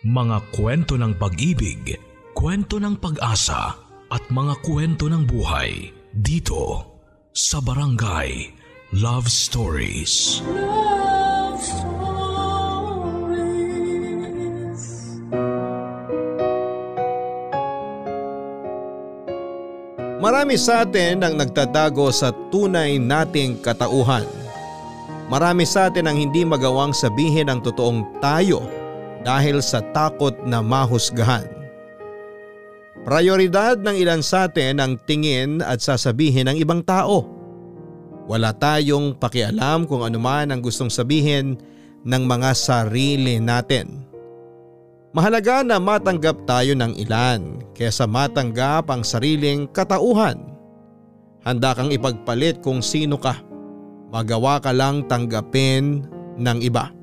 Mga kwento ng pag-ibig, kwento ng pag-asa at mga kwento ng buhay dito sa Barangay Love Stories. Love Stories. Marami sa atin ang nagtatago sa tunay nating katauhan. Marami sa atin ang hindi magawang sabihin ang totoong tayo dahil sa takot na mahusgahan. Prioridad ng ilan sa atin ang tingin at sasabihin ng ibang tao. Wala tayong pakialam kung anuman ang gustong sabihin ng mga sarili natin. Mahalaga na matanggap tayo ng ilan kesa matanggap ang sariling katauhan. Handa kang ipagpalit kung sino ka. Magawa ka lang tanggapin ng iba.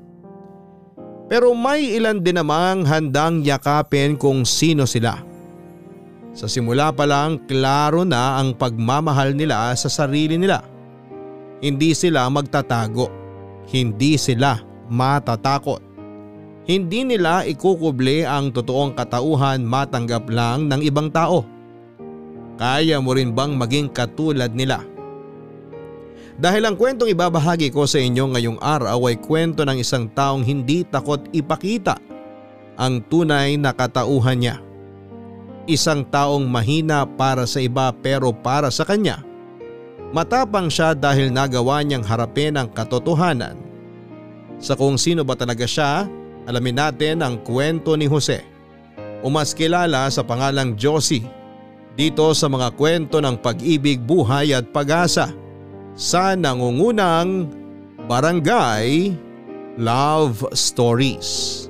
Pero may ilan din namang handang yakapin kung sino sila. Sa simula pa lang klaro na ang pagmamahal nila sa sarili nila. Hindi sila magtatago. Hindi sila matatakot. Hindi nila ikukuble ang totoong katauhan matanggap lang ng ibang tao. Kaya mo rin bang maging katulad nila? Dahil ang kwentong ibabahagi ko sa inyo ngayong araw ay kwento ng isang taong hindi takot ipakita ang tunay na katauhan niya. Isang taong mahina para sa iba pero para sa kanya. Matapang siya dahil nagawa niyang harapin ang katotohanan. Sa kung sino ba talaga siya, alamin natin ang kwento ni Jose. O mas kilala sa pangalang Josie. Dito sa mga kwento ng pag-ibig, buhay at pag-asa sa nangungunang Barangay Love Stories.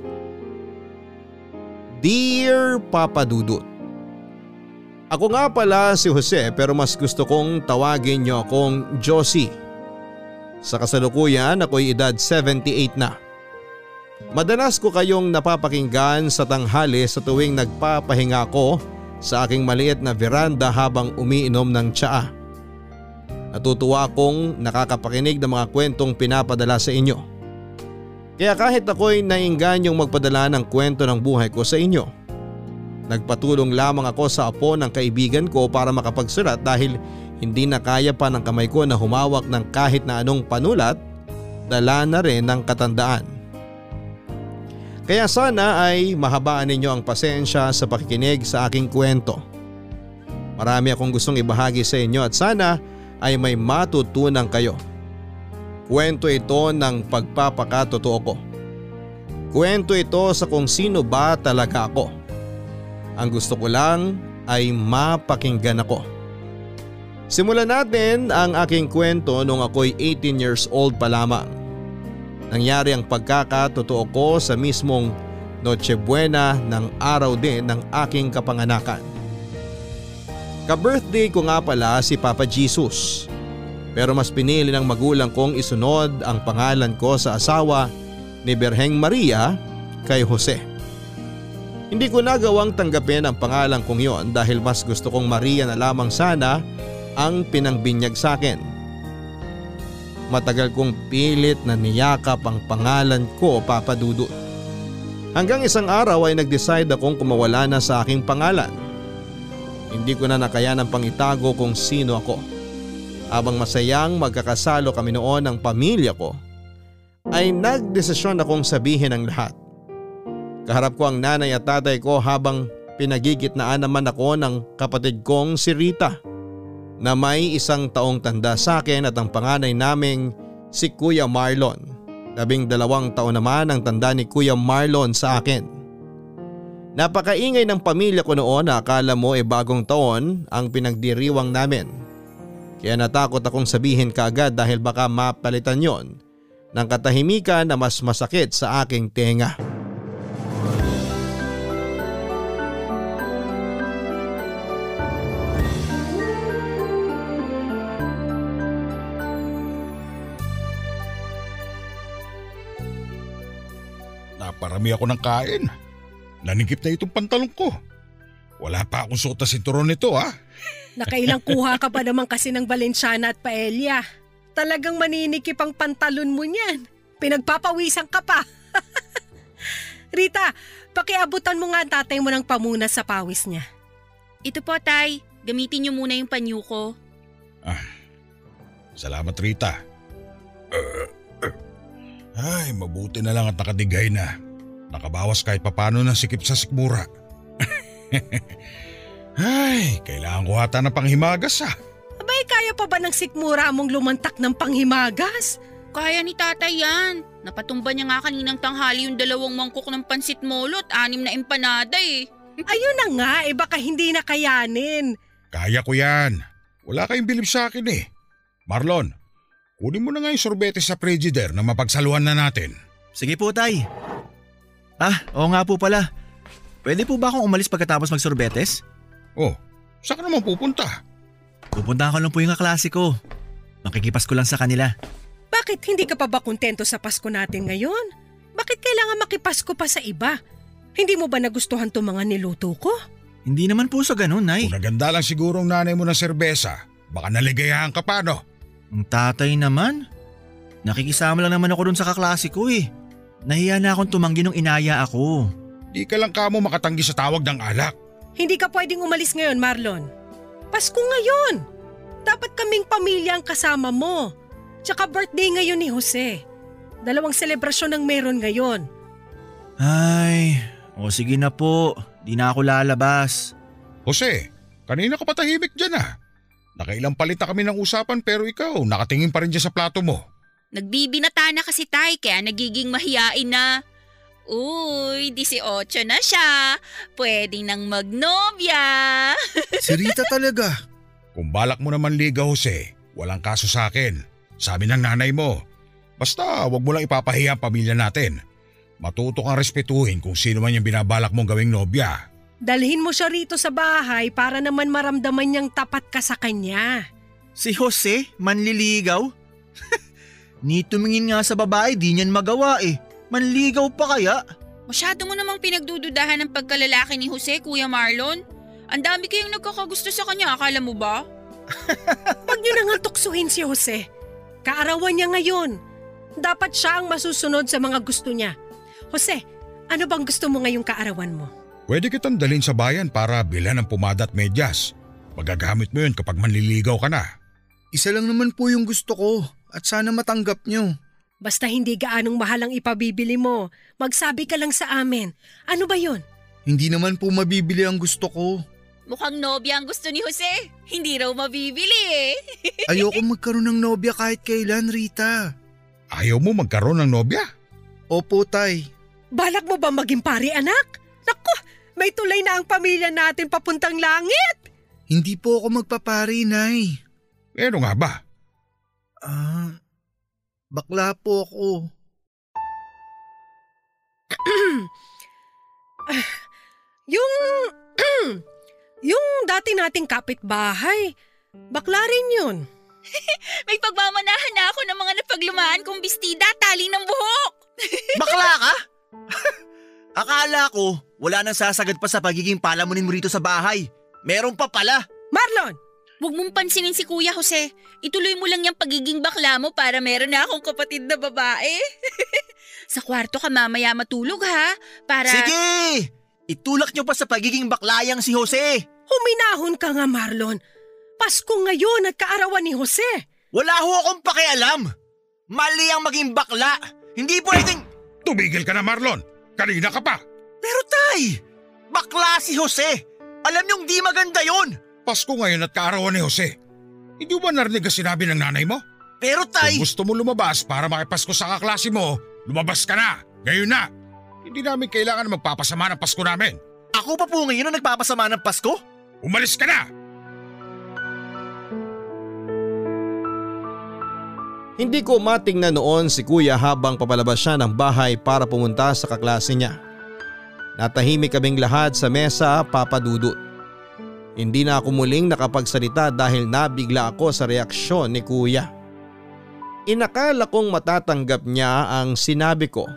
Dear Papa Dudut Ako nga pala si Jose pero mas gusto kong tawagin niyo akong Josie. Sa kasalukuyan ako'y edad 78 na. Madalas ko kayong napapakinggan sa tanghali sa tuwing nagpapahinga ako sa aking maliit na veranda habang umiinom ng tsaa. Natutuwa akong nakakapakinig ng mga kwentong pinapadala sa inyo. Kaya kahit ako'y naingganyong magpadala ng kwento ng buhay ko sa inyo. Nagpatulong lamang ako sa apo ng kaibigan ko para makapagsulat dahil hindi na kaya pa ng kamay ko na humawak ng kahit na anong panulat, dala na rin ng katandaan. Kaya sana ay mahabaan ninyo ang pasensya sa pakikinig sa aking kwento. Marami akong gustong ibahagi sa inyo at sana ay may matutunan kayo. Kwento ito ng pagpapakatotoo ko. Kwento ito sa kung sino ba talaga ako. Ang gusto ko lang ay mapakinggan ako. Simulan natin ang aking kwento nung ako'y 18 years old pa lamang. Nangyari ang pagkakatotoo ko sa mismong Noche Buena ng araw din ng aking kapanganakan. Ka-birthday ko nga pala si Papa Jesus. Pero mas pinili ng magulang kong isunod ang pangalan ko sa asawa ni Berheng Maria kay Jose. Hindi ko nagawang tanggapin ang pangalan kong yon dahil mas gusto kong Maria na lamang sana ang pinangbinyag sa akin. Matagal kong pilit na niyakap ang pangalan ko Papa Dudut. Hanggang isang araw ay nag-decide akong kumawala na sa aking pangalan. Hindi ko na nakayanang pang itago kung sino ako. Habang masayang magkakasalo kami noon ng pamilya ko, ay nagdesisyon akong sabihin ang lahat. Kaharap ko ang nanay at tatay ko habang pinagigitnaan naman ako ng kapatid kong si Rita na may isang taong tanda sa akin at ang panganay naming si Kuya Marlon. Labing dalawang taon naman ang tanda ni Kuya Marlon sa akin. Napakaingay ng pamilya ko noon na akala mo e bagong taon ang pinagdiriwang namin. Kaya natakot akong sabihin kaagad dahil baka mapalitan yon ng katahimikan na mas masakit sa aking tenga. Naparami ako ng kain. Nanigip na itong pantalon ko. Wala pa akong suot na sinturon nito ha. Nakailang kuha ka pa naman kasi ng Valenciana at Paella. Talagang maninikip ang pantalon mo niyan. Pinagpapawisan ka pa. Rita, pakiabutan mo nga ang tatay mo ng pamunas sa pawis niya. Ito po, Tay. Gamitin niyo muna yung panyo ko. Salamat Rita. Uh, uh. Ay, mabuti na lang at nakadigay na. Nakabawas kahit papano ng sikip sa sikmura. Ay, kailangan ko hata ng panghimagas ah. Abay, kaya pa ba ng sikmura mong lumantak ng panghimagas? Kaya ni tatay yan. Napatumba niya nga kaninang tanghali yung dalawang mangkok ng pansit molo at anim na empanada eh. Ayun na nga, eh baka hindi na kayanin. Kaya ko yan. Wala kayong bilib sa akin eh. Marlon, kunin mo na nga yung sorbete sa Frigidaire na mapagsaluhan na natin. Sige po, tay. Ah, oo nga po pala. Pwede po ba akong umalis pagkatapos magsorbetes? Oh, saan ka naman pupunta? Pupuntahan ko lang po yung kaklase ko. Makikipas ko lang sa kanila. Bakit hindi ka pa ba kontento sa Pasko natin ngayon? Bakit kailangan makipasko pa sa iba? Hindi mo ba nagustuhan to mga niluto ko? Hindi naman po sa ganun, Nay. Kung naganda lang siguro ang nanay mo ng serbesa, baka naligayahan ka pa no? Ang tatay naman. Nakikisama lang naman ako dun sa kaklase ko eh. Nahiya na akong tumanggi nung inaya ako. Di ka lang kamo makatanggi sa tawag ng alak. Hindi ka pwedeng umalis ngayon, Marlon. Pasko ngayon. Dapat kaming pamilya ang kasama mo. Tsaka birthday ngayon ni Jose. Dalawang selebrasyon ang meron ngayon. Ay, o sige na po. Di na ako lalabas. Jose, kanina ka patahimik dyan ah. Nakailang palit na kami ng usapan pero ikaw nakatingin pa rin dyan sa plato mo. Nagbibinata na kasi tay kaya nagiging mahiyain na. Uy, 18 na siya. Pwedeng nang magnobya. Si Rita talaga. Kung balak mo naman liga Jose, walang kaso sa akin. Sabi ng nanay mo. Basta wag mo lang ipapahiya ang pamilya natin. Matuto kang respetuhin kung sino man yung binabalak mong gawing nobya. Dalhin mo siya rito sa bahay para naman maramdaman niyang tapat ka sa kanya. Si Jose, manliligaw? Ni tumingin nga sa babae, di niyan magawa eh. Manligaw pa kaya? Masyado mo namang pinagdududahan ng pagkalalaki ni Jose, Kuya Marlon. Ang dami kayong nagkakagusto sa kanya, akala mo ba? Huwag niyo nang tuksuhin si Jose. Kaarawan niya ngayon. Dapat siya ang masusunod sa mga gusto niya. Jose, ano bang gusto mo ngayong kaarawan mo? Pwede kitang dalhin sa bayan para bilhan ng pumada at medyas. Magagamit mo yun kapag manliligaw ka na. Isa lang naman po yung gusto ko at sana matanggap nyo. Basta hindi gaanong mahal ang ipabibili mo. Magsabi ka lang sa amin. Ano ba yun? Hindi naman po mabibili ang gusto ko. Mukhang nobya ang gusto ni Jose. Hindi raw mabibili eh. Ayoko magkaroon ng nobya kahit kailan, Rita. Ayaw mo magkaroon ng nobya? Opo, tay. Balak mo ba maging pari anak? Naku, may tulay na ang pamilya natin papuntang langit. Hindi po ako magpapari, Nay. Eh, ano nga ba? Ah, bakla po ako. Yung... yung dati nating kapitbahay. Bakla rin yun. May pagmamanahan na ako ng mga napaglumaan kong bestida taling ng buhok. Bakla ka? Akala ko, wala nang sasagad pa sa pagiging palamunin mo rito sa bahay. Meron pa pala. Marlon! Huwag mong pansinin si Kuya Jose. Ituloy mo lang yung pagiging bakla mo para meron na akong kapatid na babae. sa kwarto ka mamaya matulog ha? Para... Sige! Itulak niyo pa sa pagiging baklayang si Jose. Huminahon ka nga, Marlon. Pasko ngayon at kaarawan ni Jose. Wala ho akong pakialam. Mali ang maging bakla. Hindi pwedeng... Tumigil ka na Marlon! Kanina ka pa! Pero tay, bakla si Jose. Alam niyong di maganda yon. Pasko ngayon at kaarawan ni Jose. Hindi mo ba narinig ang sinabi ng nanay mo? Pero tay, Kung gusto mo lumabas para makipasko sa kaklase mo, lumabas ka na. Ngayon na. Hindi namin kailangan na magpapasama ng Pasko namin. ako pa po ngayon ang nagpapasama ng Pasko? Umalis ka na! Hindi ko matingnan noon si kuya habang papalabas siya ng bahay para pumunta sa kaklase niya. Natahimik kaming lahat sa mesa papadudot. Hindi na ako muling nakapagsalita dahil nabigla ako sa reaksyon ni kuya. Inakala kong matatanggap niya ang sinabi ko.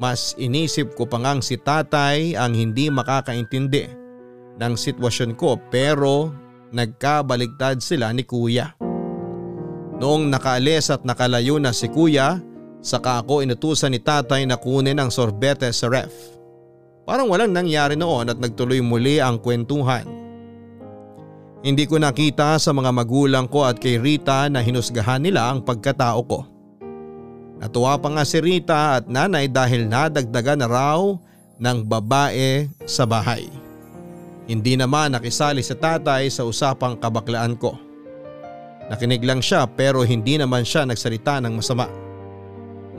Mas inisip ko pa ngang si tatay ang hindi makakaintindi ng sitwasyon ko pero nagkabaligtad sila ni kuya. Noong nakaalis at nakalayo na si kuya, Saka ako inutusan ni tatay na kunin ang sorbete sa ref. Parang walang nangyari noon at nagtuloy muli ang kwentuhan. Hindi ko nakita sa mga magulang ko at kay Rita na hinusgahan nila ang pagkatao ko. Natuwa pa nga si Rita at nanay dahil nadagdagan na raw ng babae sa bahay. Hindi naman nakisali sa tatay sa usapang kabaklaan ko. Nakinig lang siya pero hindi naman siya nagsalita ng masama.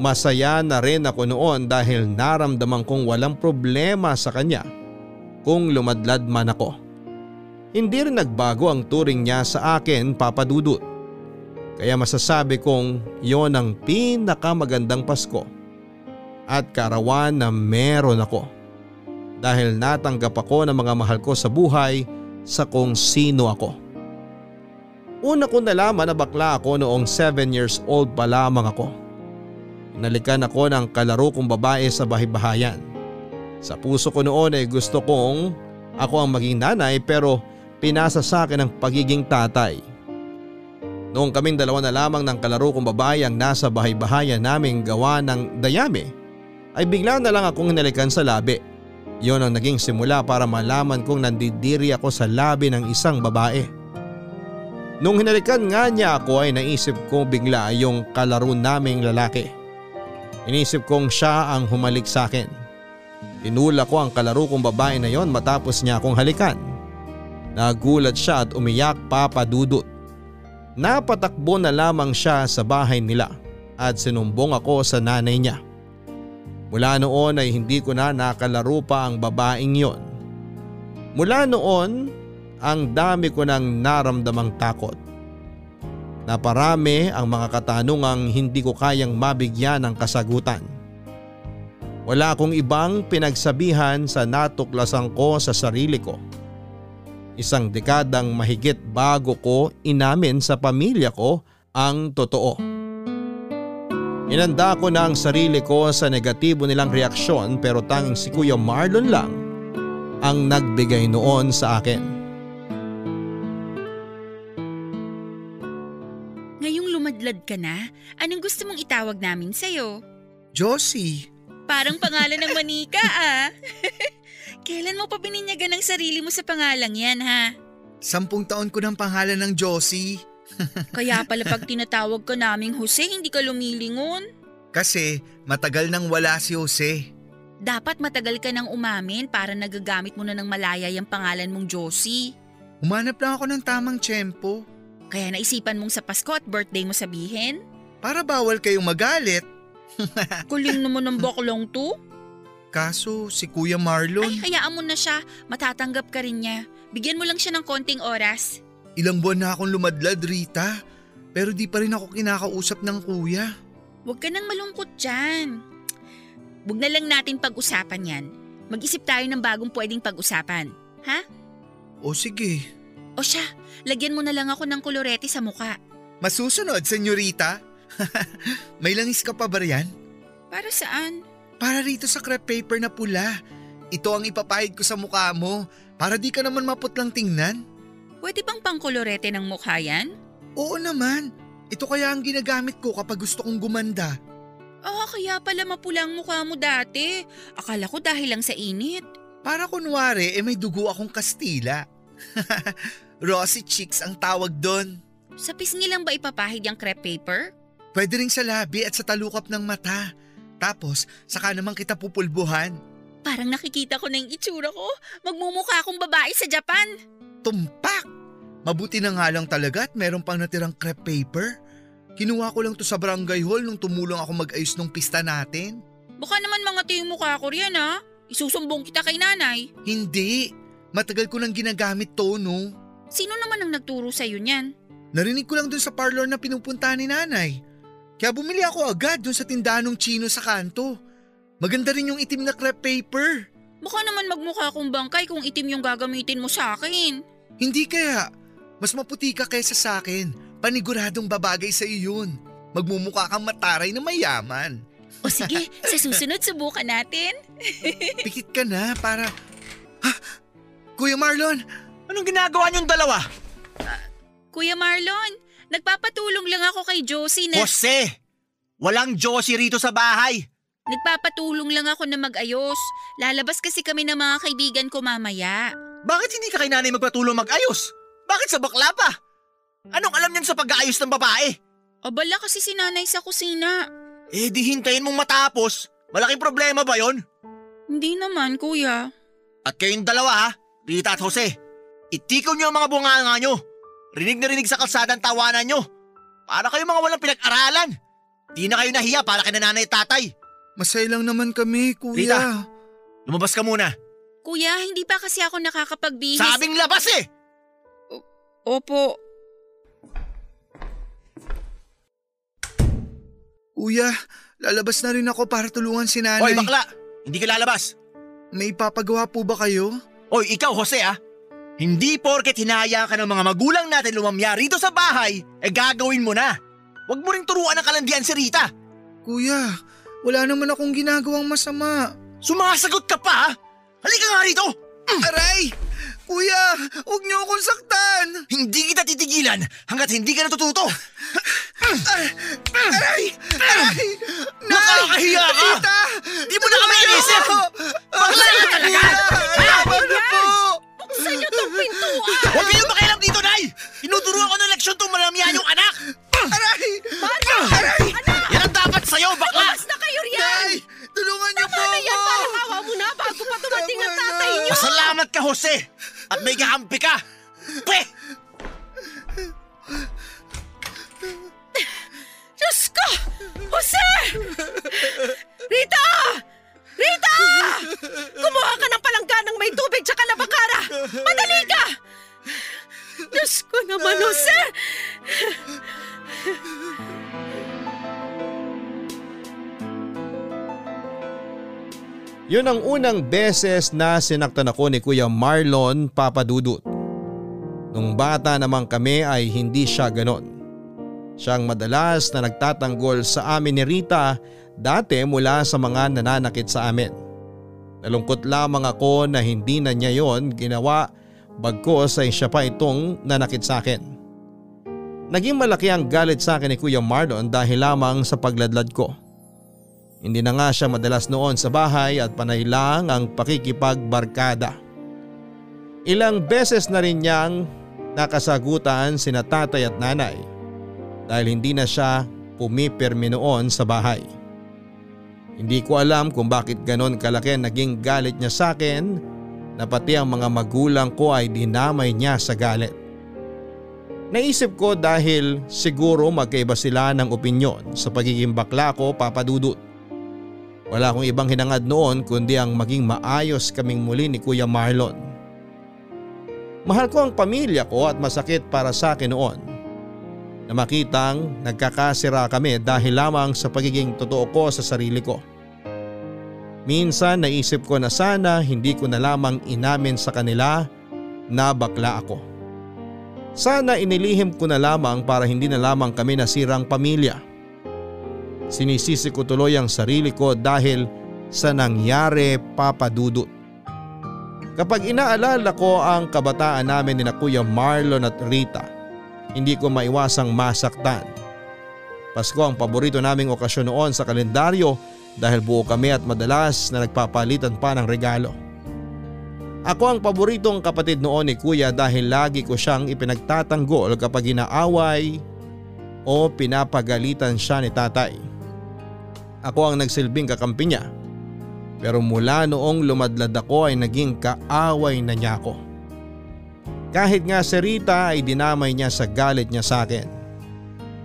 Masaya na rin ako noon dahil naramdaman kong walang problema sa kanya kung lumadlad man ako. Hindi rin nagbago ang turing niya sa akin papadudot. Kaya masasabi kong yon ang pinakamagandang Pasko at karawan na meron ako dahil natanggap ako ng mga mahal ko sa buhay sa kung sino ako. Una ko nalaman na bakla ako noong 7 years old pa lamang ako. Inalikan ako ng kalaro kong babae sa bahay-bahayan. Sa puso ko noon ay gusto kong ako ang maging nanay pero pinasa sa akin ang pagiging tatay. Noong kaming dalawa na lamang ng kalaro kong babae ang nasa bahay-bahayan naming gawa ng dayame ay bigla na lang akong hinalikan sa labi Yon ang naging simula para malaman kong nandidiri ako sa labi ng isang babae. Nung hinalikan nga niya ako ay naisip ko bigla yung kalaro naming lalaki. Inisip kong siya ang humalik sa akin. Tinula ko ang kalaro kong babae na yon matapos niya akong halikan. Nagulat siya at umiyak papadudot. Napatakbo na lamang siya sa bahay nila at sinumbong ako sa nanay niya. Mula noon ay hindi ko na nakalaro pa ang babaeng yon. Mula noon, ang dami ko nang naramdamang takot. Naparami ang mga katanungang hindi ko kayang mabigyan ng kasagutan. Wala akong ibang pinagsabihan sa natuklasan ko sa sarili ko. Isang dekadang mahigit bago ko inamin sa pamilya ko ang totoo. Inanda ko na ang sarili ko sa negatibo nilang reaksyon pero tanging si Kuya Marlon lang ang nagbigay noon sa akin. Ngayong lumadlad ka na, anong gusto mong itawag namin sa'yo? Josie. Parang pangalan ng manika ah. Kailan mo pa bininyagan ang sarili mo sa pangalang yan ha? Sampung taon ko ng pangalan ng Josie. Kaya pala pag tinatawag ka naming Jose, hindi ka lumilingon. Kasi matagal nang wala si Jose. Dapat matagal ka nang umamin para nagagamit mo na ng malaya yung pangalan mong Josie. Umanap lang ako ng tamang tiyempo. Kaya naisipan mong sa Pasko at birthday mo sabihin? Para bawal kayong magalit. Kuling naman ng baklong to. Kaso si Kuya Marlon… Ay, hayaan mo na siya. Matatanggap ka rin niya. Bigyan mo lang siya ng konting oras. Ilang buwan na akong lumadlad, Rita. Pero di pa rin ako kinakausap ng kuya. Huwag ka nang malungkot dyan. Huwag na lang natin pag-usapan yan. Mag-isip tayo ng bagong pwedeng pag-usapan. Ha? O sige. O siya, lagyan mo na lang ako ng kolorete sa muka. Masusunod, senyorita. May langis ka pa ba riyan? Para saan? Para rito sa crepe paper na pula. Ito ang ipapahid ko sa mukha mo para di ka naman maputlang tingnan. Pwede bang pangkolorete ng mukha yan? Oo naman. Ito kaya ang ginagamit ko kapag gusto kong gumanda. Ah, kaya pala mapula ang mukha mo dati. Akala ko dahil lang sa init. Para kunwari, eh may dugo akong Kastila. Rosy cheeks ang tawag doon. Sa pisngi lang ba ipapahid yung crepe paper? Pwede rin sa labi at sa talukap ng mata. Tapos, saka naman kita pupulbuhan. Parang nakikita ko na yung itsura ko. Magmumukha akong babae sa Japan. Tumpak! Mabuti na nga lang talaga at meron pang natirang crepe paper. Kinuha ko lang to sa barangay hall nung tumulong ako mag-ayos nung pista natin. Baka naman mga yung mukha ko riyan ha. Isusumbong kita kay nanay. Hindi. Matagal ko nang ginagamit to no. Sino naman ang nagturo sa'yo niyan? Narinig ko lang dun sa parlor na pinupunta ni nanay. Kaya bumili ako agad dun sa tindahan ng chino sa kanto. Maganda rin yung itim na crepe paper. Baka naman magmukha kong bangkay kung itim yung gagamitin mo sa akin. Hindi kaya. Mas maputi ka kaysa sa akin. Paniguradong babagay sa iyo yun. Magmumukha kang mataray na mayaman. O sige, sa susunod subukan natin. Pikit ka na para... Ha? Kuya Marlon, anong ginagawa niyong dalawa? Uh, Kuya Marlon, nagpapatulong lang ako kay Josie na... Jose! Walang Josie rito sa bahay. Nagpapatulong lang ako na mag-ayos. Lalabas kasi kami ng mga kaibigan ko mamaya. Bakit hindi ka kay nanay magpatulong mag-ayos? Bakit sa bakla pa? Anong alam niyan sa pag-aayos ng babae? Abala kasi si nanay sa kusina. Eh di hintayin mong matapos. Malaking problema ba yon? Hindi naman, kuya. At kayong dalawa ha, Rita at Jose. Itikaw niyo ang mga bunganga nyo. Rinig na rinig sa kalsada ang tawanan nyo. Para kayo mga walang pinag-aralan. Di na kayo nahiya para kay nanay at tatay. Masaya lang naman kami, kuya. Rita. Lumabas ka muna. Kuya, hindi pa kasi ako nakakapagbihis. Sabing labas eh! Opo. Kuya, lalabas na rin ako para tulungan si nanay. Hoy bakla, hindi ka lalabas. May ipapagawa po ba kayo? Hoy ikaw Jose ah. Hindi porket hinaya ka ng mga magulang natin lumamya rito sa bahay, eh gagawin mo na. Huwag mo rin turuan ng kalandian si Rita. Kuya, wala naman akong ginagawang masama. Sumasagot ka pa ha? Halika nga rito! Aray! Kuya, huwag niyo akong saktan! Hindi kita titigilan hanggat hindi ka natututo. Aray! Aray! Nakakahiya ka! Tita! Di mo na kami inisip! Bakla ka talaga! Tama na po! Buksan niyo tong pintuan! Huwag kayong makialam dito, Nay! Tinuturuan ko ng leksyon itong malamyan yung anak! Aray! Aray! Yan ang dapat sa'yo, bakla! Basta kayo riyan! Nay! Tulungan niyo po Ano yan? ako! Parang awa mo na bago pa dumating ang na. tatay niyo! Pasalamat ka, Jose! At may kakampi ka! Yun ang unang beses na sinaktan ako ni Kuya Marlon Papadudut. Nung bata naman kami ay hindi siya ganon. Siyang madalas na nagtatanggol sa amin ni Rita dati mula sa mga nananakit sa amin. Nalungkot lamang ako na hindi na niya yon ginawa bagkos ay siya pa itong nanakit sa akin. Naging malaki ang galit sa akin ni Kuya Marlon dahil lamang sa pagladlad ko. Hindi na nga siya madalas noon sa bahay at panay lang ang pakikipagbarkada. Ilang beses na rin niyang nakasagutan sina tatay at nanay dahil hindi na siya pumipirmi noon sa bahay. Hindi ko alam kung bakit ganon kalaki naging galit niya sa akin na pati ang mga magulang ko ay dinamay niya sa galit. Naisip ko dahil siguro magkaiba sila ng opinyon sa pagiging bakla ko papadudot. Wala akong ibang hinangad noon kundi ang maging maayos kaming muli ni Kuya Marlon. Mahal ko ang pamilya ko at masakit para sa akin noon na makitang nagkakasira kami dahil lamang sa pagiging totoo ko sa sarili ko. Minsan naisip ko na sana hindi ko na lamang inamin sa kanila na bakla ako. Sana inilihim ko na lamang para hindi na lamang kami nasirang pamilya. Sinisisi ko tuloy ang sarili ko dahil sa nangyari papadudot. Kapag inaalala ko ang kabataan namin ni na Kuya Marlon at Rita, hindi ko maiwasang masaktan. Pasko ang paborito naming okasyon noon sa kalendaryo dahil buo kami at madalas na nagpapalitan pa ng regalo. Ako ang paboritong kapatid noon ni Kuya dahil lagi ko siyang ipinagtatanggol kapag inaaway o pinapagalitan siya ni tatay. Ako ang nagsilbing kakampi niya. Pero mula noong lumadlad ako ay naging kaaway na niya ako. Kahit nga si Rita ay dinamay niya sa galit niya sa akin.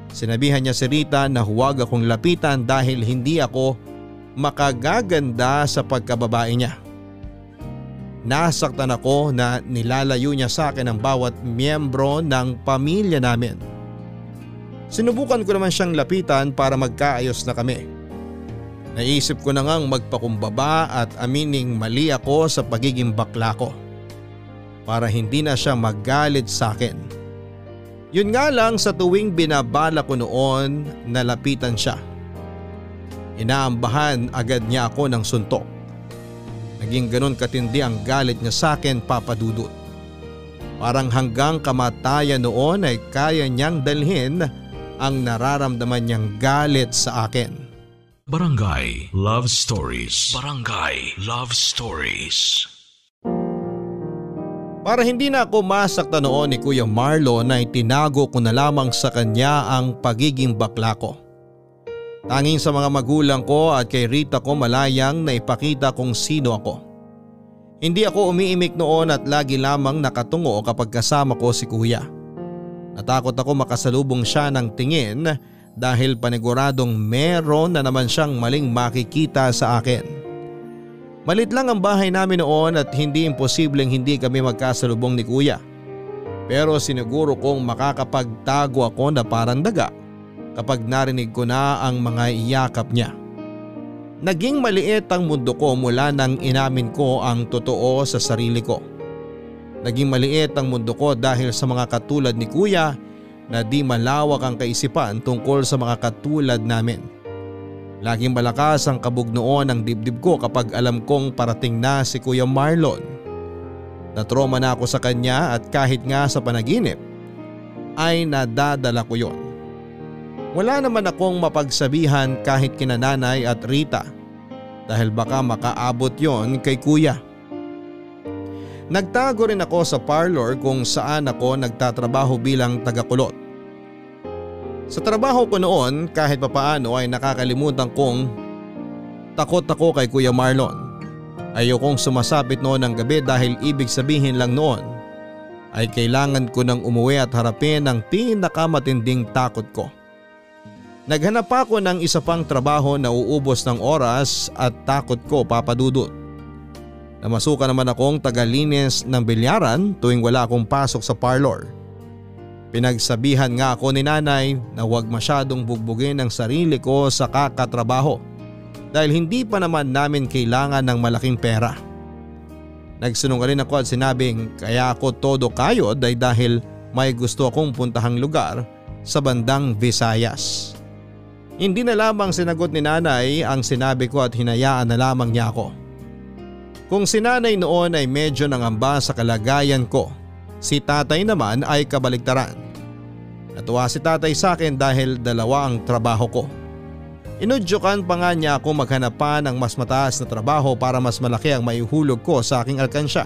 Sinabihan niya si Rita na huwag akong lapitan dahil hindi ako makagaganda sa pagkababae niya. Nasaktan ako na nilalayo niya sa akin ang bawat miyembro ng pamilya namin. Sinubukan ko naman siyang lapitan para magkaayos na kami. Naisip ko na ngang magpakumbaba at amining mali ako sa pagiging bakla ko. Para hindi na siya magalit sa akin. Yun nga lang sa tuwing binabala ko noon nalapitan siya. Inaambahan agad niya ako ng suntok. Naging ganon katindi ang galit niya sa akin papadudot. Parang hanggang kamatayan noon ay kaya niyang dalhin ang nararamdaman niyang galit sa akin. Barangay Love Stories. Barangay Love Stories. Para hindi na ako masakta noon ni Kuya Marlo na itinago ko na lamang sa kanya ang pagiging bakla ko. Tanging sa mga magulang ko at kay Rita ko malayang na ipakita kung sino ako. Hindi ako umiimik noon at lagi lamang nakatungo kapag kasama ko si kuya. Natakot ako makasalubong siya ng tingin dahil paniguradong meron na naman siyang maling makikita sa akin. Malit lang ang bahay namin noon at hindi imposibleng hindi kami magkasalubong ni kuya. Pero siniguro kong makakapagtago ako na parang daga kapag narinig ko na ang mga iyakap niya. Naging maliit ang mundo ko mula nang inamin ko ang totoo sa sarili ko. Naging maliit ang mundo ko dahil sa mga katulad ni kuya na di malawak ang kaisipan tungkol sa mga katulad namin. Laging malakas ang kabugnoon ng dibdib ko kapag alam kong parating na si Kuya Marlon. Natroma na ako sa kanya at kahit nga sa panaginip ay nadadala ko yon. Wala naman akong mapagsabihan kahit kina nanay at Rita dahil baka makaabot yon kay kuya. Nagtago rin ako sa parlor kung saan ako nagtatrabaho bilang tagakulot. Sa trabaho ko noon kahit papaano ay nakakalimutan kong takot ako kay Kuya Marlon. Ayokong sumasapit noon ng gabi dahil ibig sabihin lang noon ay kailangan ko nang umuwi at harapin ang pinakamatinding takot ko. Naghanap ako ng isa pang trabaho na uubos ng oras at takot ko papadudot. Namasukan naman akong tagalinis ng bilyaran tuwing wala akong pasok sa parlor. Pinagsabihan nga ako ni nanay na huwag masyadong bugbugin ang sarili ko sa kakatrabaho dahil hindi pa naman namin kailangan ng malaking pera. Nagsunungaling ako at sinabing kaya ako todo kayod ay dahil may gusto akong puntahang lugar sa bandang Visayas. Hindi na lamang sinagot ni nanay ang sinabi ko at hinayaan na lamang niya ako. Kung si nanay noon ay medyo nangamba sa kalagayan ko, si tatay naman ay kabaligtaran. Natuwa si tatay sa akin dahil dalawa ang trabaho ko. Inudyokan pa nga niya ako maghanap pa ng mas mataas na trabaho para mas malaki ang maihulog ko sa aking alkansya.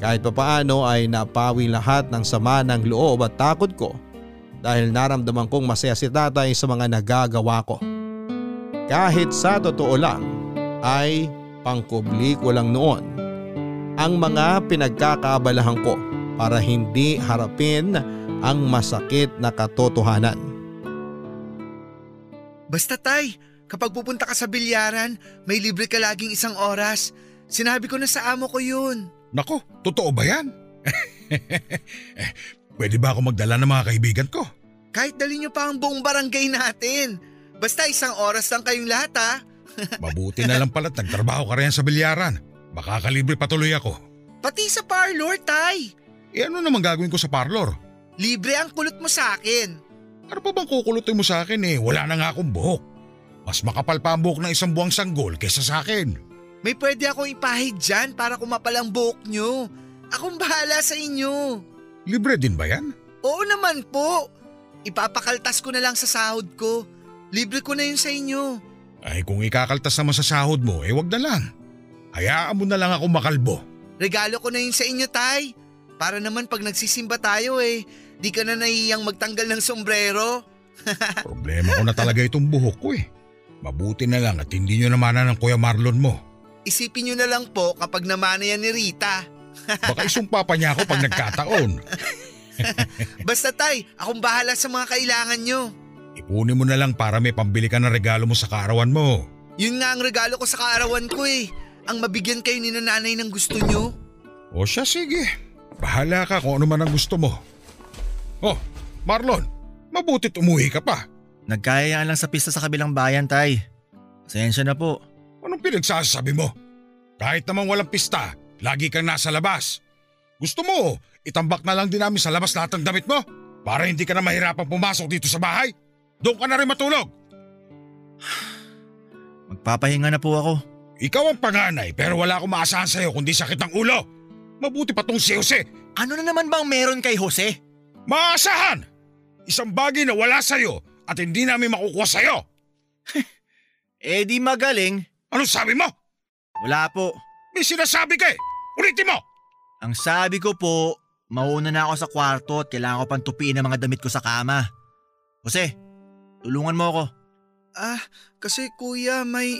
Kahit papaano ay napawi lahat ng sama ng loob at takot ko dahil naramdaman kong masaya si tatay sa mga nagagawa ko. Kahit sa totoo lang ay pangkubli ko lang noon ang mga pinagkakabalahan ko para hindi harapin ang masakit na katotohanan. Basta tay, kapag pupunta ka sa bilyaran, may libre ka laging isang oras. Sinabi ko na sa amo ko yun. Nako, totoo ba yan? Eh, Pwede ba ako magdala ng mga kaibigan ko? Kahit dali nyo pa ang buong barangay natin. Basta isang oras lang kayong lahat ha. Mabuti na lang pala't nagtrabaho ka rin sa bilyaran. Baka kalibre patuloy ako. Pati sa parlor, tay. E ano naman gagawin ko sa parlor? Libre ang kulot mo sa akin. Ano pa bang kukulutin mo sa akin eh? Wala na nga akong buhok. Mas makapal pa ang buhok ng isang buwang sanggol kaysa sa akin. May pwede akong ipahid dyan para kumapal ang buhok nyo. Akong bahala sa inyo. Libre din ba yan? Oo naman po. Ipapakaltas ko na lang sa sahod ko. Libre ko na yun sa inyo. Ay kung ikakaltas naman sa sahod mo, eh wag na lang. Hayaan mo na lang ako makalbo. Regalo ko na yun sa inyo, Tay. Para naman pag nagsisimba tayo eh, di ka na nahihiyang magtanggal ng sombrero. Problema ko na talaga itong buhok ko eh. Mabuti na lang at hindi nyo namanan ng Kuya Marlon mo. Isipin nyo na lang po kapag namana yan ni Rita. Baka isumpa pa niya ako pag nagkataon. Basta tay, akong bahala sa mga kailangan nyo. Ipunin mo na lang para may pambili ka ng regalo mo sa kaarawan mo. Yun nga ang regalo ko sa kaarawan ko eh. Ang mabigyan kayo ni nanay ng gusto nyo. O siya sige, bahala ka kung ano man ang gusto mo. Oh, Marlon, mabutit umuwi ka pa. Nagkayayaan lang sa pista sa kabilang bayan, tay. Pasensya na po. Anong pinagsasabi mo? Kahit naman walang pista, lagi kang nasa labas. Gusto mo, itambak na lang din namin sa labas lahat ng damit mo para hindi ka na mahirapang pumasok dito sa bahay. Doon ka na rin matulog. Magpapahinga na po ako. Ikaw ang panganay pero wala akong maasahan sa'yo kundi sakit ng ulo. Mabuti pa tong si Jose. Ano na naman bang meron kay Jose? Maasahan! Isang bagay na wala sa'yo at hindi namin makukuha sa'yo. Eh di magaling. Ano sabi mo? Wala po. May sinasabi ka eh. Ulitin mo! Ang sabi ko po, mauna na ako sa kwarto at kailangan ko pang tupiin ang mga damit ko sa kama. Jose, tulungan mo ako. Ah, kasi kuya, may...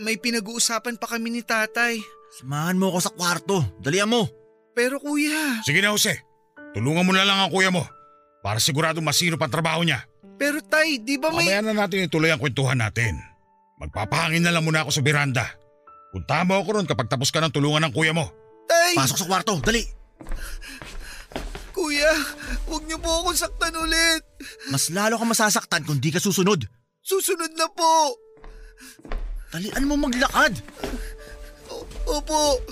May pinag-uusapan pa kami ni tatay. Samahan mo ako sa kwarto. Dalian mo. Pero kuya, Sige na Jose, tulungan mo na lang ang kuya mo para sigurado masino pa ang trabaho niya. pero tay, di ba may... Mamaya na natin ituloy ang kwentuhan natin. Magpapahangin na lang muna ako sa beranda. Punta mo ako ron kapag tapos ka ng tulungan ng kuya mo. Tay! Pasok sa kwarto. Dali. Kuya, huwag niyo po akong saktan ulit. Mas lalo ka masasaktan kung di ka susunod. Susunod na po. Dalian mo maglakad. Opo.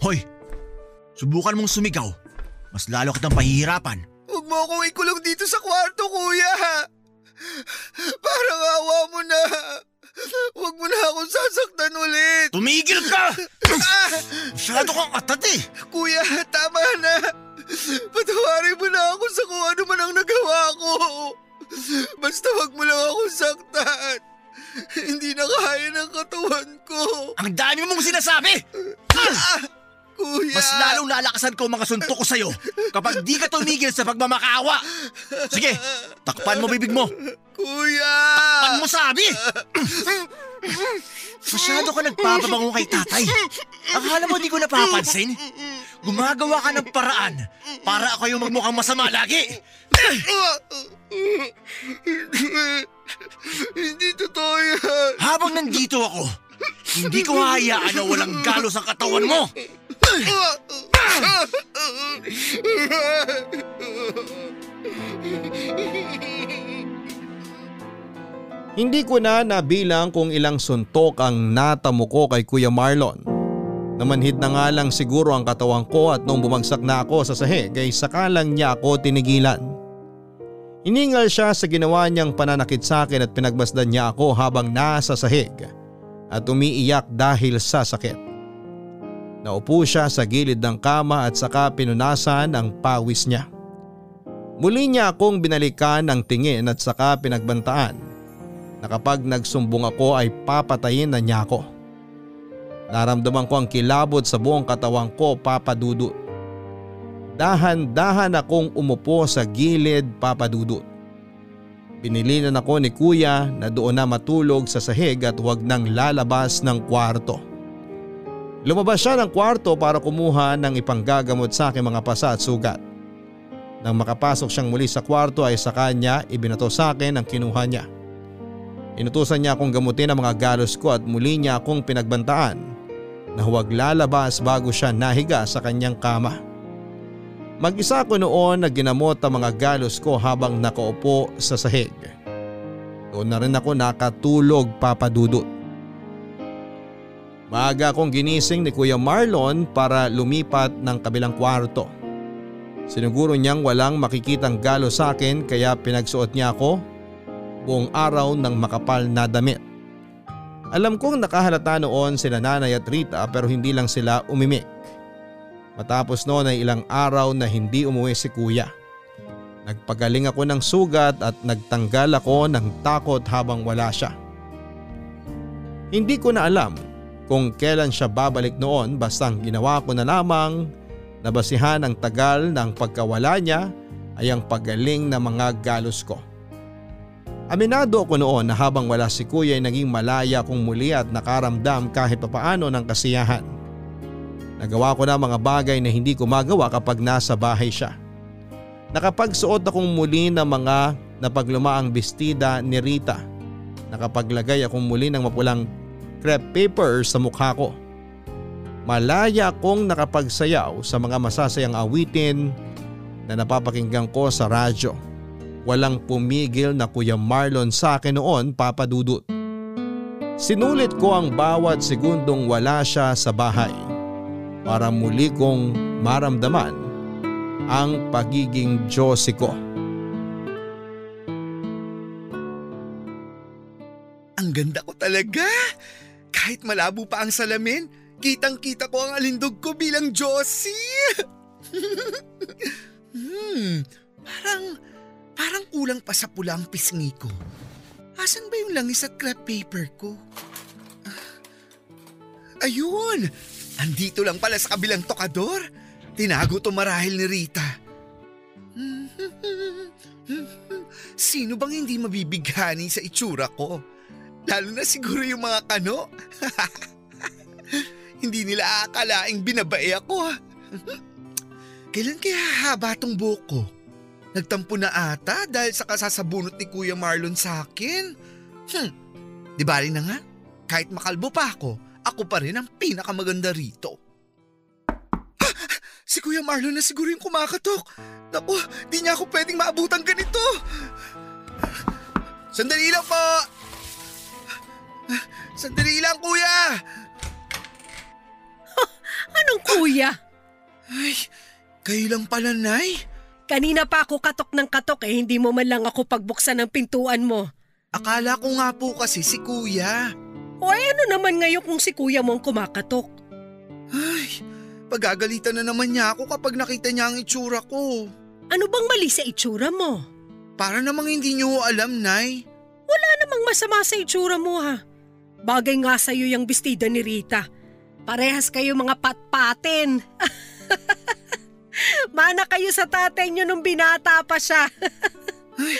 Hoy, subukan mong sumigaw. Mas lalo kitang pahihirapan. Huwag mo akong ikulong dito sa kwarto, kuya. Parang awa mo na. Huwag mo na akong sasaktan ulit. Tumigil ka! Masyado kang atat eh. Kuya, tama na. Patawarin mo na ako sa kung ano man ang nagawa ko. Basta wag mo lang akong saktan. Hindi na kaya ng katawan ko. Ang dami mong sinasabi! Kuya! Mas lalong lalakasan ko ang mga suntok ko sa'yo kapag di ka tumigil sa pagmamakaawa. Sige, takpan mo bibig mo. Kuya! Takpan mo sabi! Masyado ka nagpapabango kay tatay. Akala mo di ko napapansin? Gumagawa ka ng paraan para ako yung magmukhang masama lagi. Hindi totoo yan. Habang nandito ako, hindi ko hahayaan na walang galos ang katawan mo. Hindi ko na nabilang kung ilang suntok ang natamo ko kay Kuya Marlon. Namanhid na nga lang siguro ang katawan ko at nung bumagsak na ako sa sahig ay sakalang niya ako tinigilan. Iningal siya sa ginawa niyang pananakit sa akin at pinagmasdan niya ako habang nasa sahig at umiiyak dahil sa sakit. Naupo siya sa gilid ng kama at saka pinunasan ang pawis niya. Muli niya akong binalikan ng tingin at saka pinagbantaan na kapag nagsumbong ako ay papatayin na niya ako. Naramdaman ko ang kilabot sa buong katawan ko papadudot. Dahan-dahan akong umupo sa gilid papadudot. Binilinan ako ni kuya na doon na matulog sa sahig at huwag nang lalabas ng kwarto. Lumabas siya ng kwarto para kumuha ng ipanggagamot sa aking mga pasa at sugat. Nang makapasok siyang muli sa kwarto ay sa kanya ibinato sa akin ang kinuha niya. Inutusan niya akong gamutin ang mga galos ko at muli niya akong pinagbantaan na huwag lalabas bago siya nahiga sa kanyang kama. Mag-isa ko noon na ginamot ang mga galos ko habang nakaupo sa sahig. Doon na rin ako nakatulog papadudot. Maaga akong ginising ni Kuya Marlon para lumipat ng kabilang kwarto. Siniguro niyang walang makikitang galo sa akin kaya pinagsuot niya ako buong araw ng makapal na damit. Alam kong nakahalata noon sila nanay at Rita pero hindi lang sila umimik. Matapos noon ay ilang araw na hindi umuwi si kuya. Nagpagaling ako ng sugat at nagtanggal ako ng takot habang wala siya. Hindi ko na alam kung kailan siya babalik noon basta ang ginawa ko na lamang na basihan ang tagal ng pagkawala niya ay ang pagaling ng mga galos ko. Aminado ako noon na habang wala si kuya ay naging malaya kong muli at nakaramdam kahit papaano ng kasiyahan. Nagawa ko na mga bagay na hindi ko magawa kapag nasa bahay siya. Nakapagsuot akong muli ng mga napaglumaang bestida ni Rita. Nakapaglagay akong muli ng mapulang crepe paper sa mukha ko. Malaya akong nakapagsayaw sa mga masasayang awitin na napapakinggan ko sa radyo. Walang pumigil na Kuya Marlon sa akin noon papadudot. Sinulit ko ang bawat segundong wala siya sa bahay para muli kong maramdaman ang pagiging Diyosi ko. Ang ganda ko talaga. Kahit malabo pa ang salamin, kitang kita ko ang alindog ko bilang Josie. hmm, parang, parang kulang pa sa pula ang pisngi ko. Asan ba yung langis at crepe paper ko? Ayun! Andito lang pala sa kabilang tokador. Tinago to marahil ni Rita. Sino bang hindi mabibighani sa itsura ko? Lalo na siguro yung mga kano. hindi nila aakalaing binabae ako. Kailan kaya haba tong buhok ko? Nagtampo na ata dahil sa kasasabunot ni Kuya Marlon sa akin. Hmm, di bali na nga, kahit makalbo pa ako, ako pa rin ang pinakamaganda rito. Ah, si Kuya Marlon na siguro yung kumakatok. Naku, di niya ako pwedeng maabutan ganito. Sandali lang po! Sandali lang, kuya! Anong kuya? Ay, kayo lang pala, Nay. Kanina pa ako katok ng katok eh, hindi mo man lang ako pagbuksan ng pintuan mo. Akala ko nga po kasi si kuya. O ay ano naman ngayon kung si kuya mo ang kumakatok? Ay, pagagalitan na naman niya ako kapag nakita niya ang itsura ko. Ano bang mali sa itsura mo? Para namang hindi niyo alam, Nay. Wala namang masama sa itsura mo ha. Bagay nga sa'yo yung bestida ni Rita. Parehas kayo mga patpatin. Mana kayo sa tatay niyo nung binata pa siya. Ay,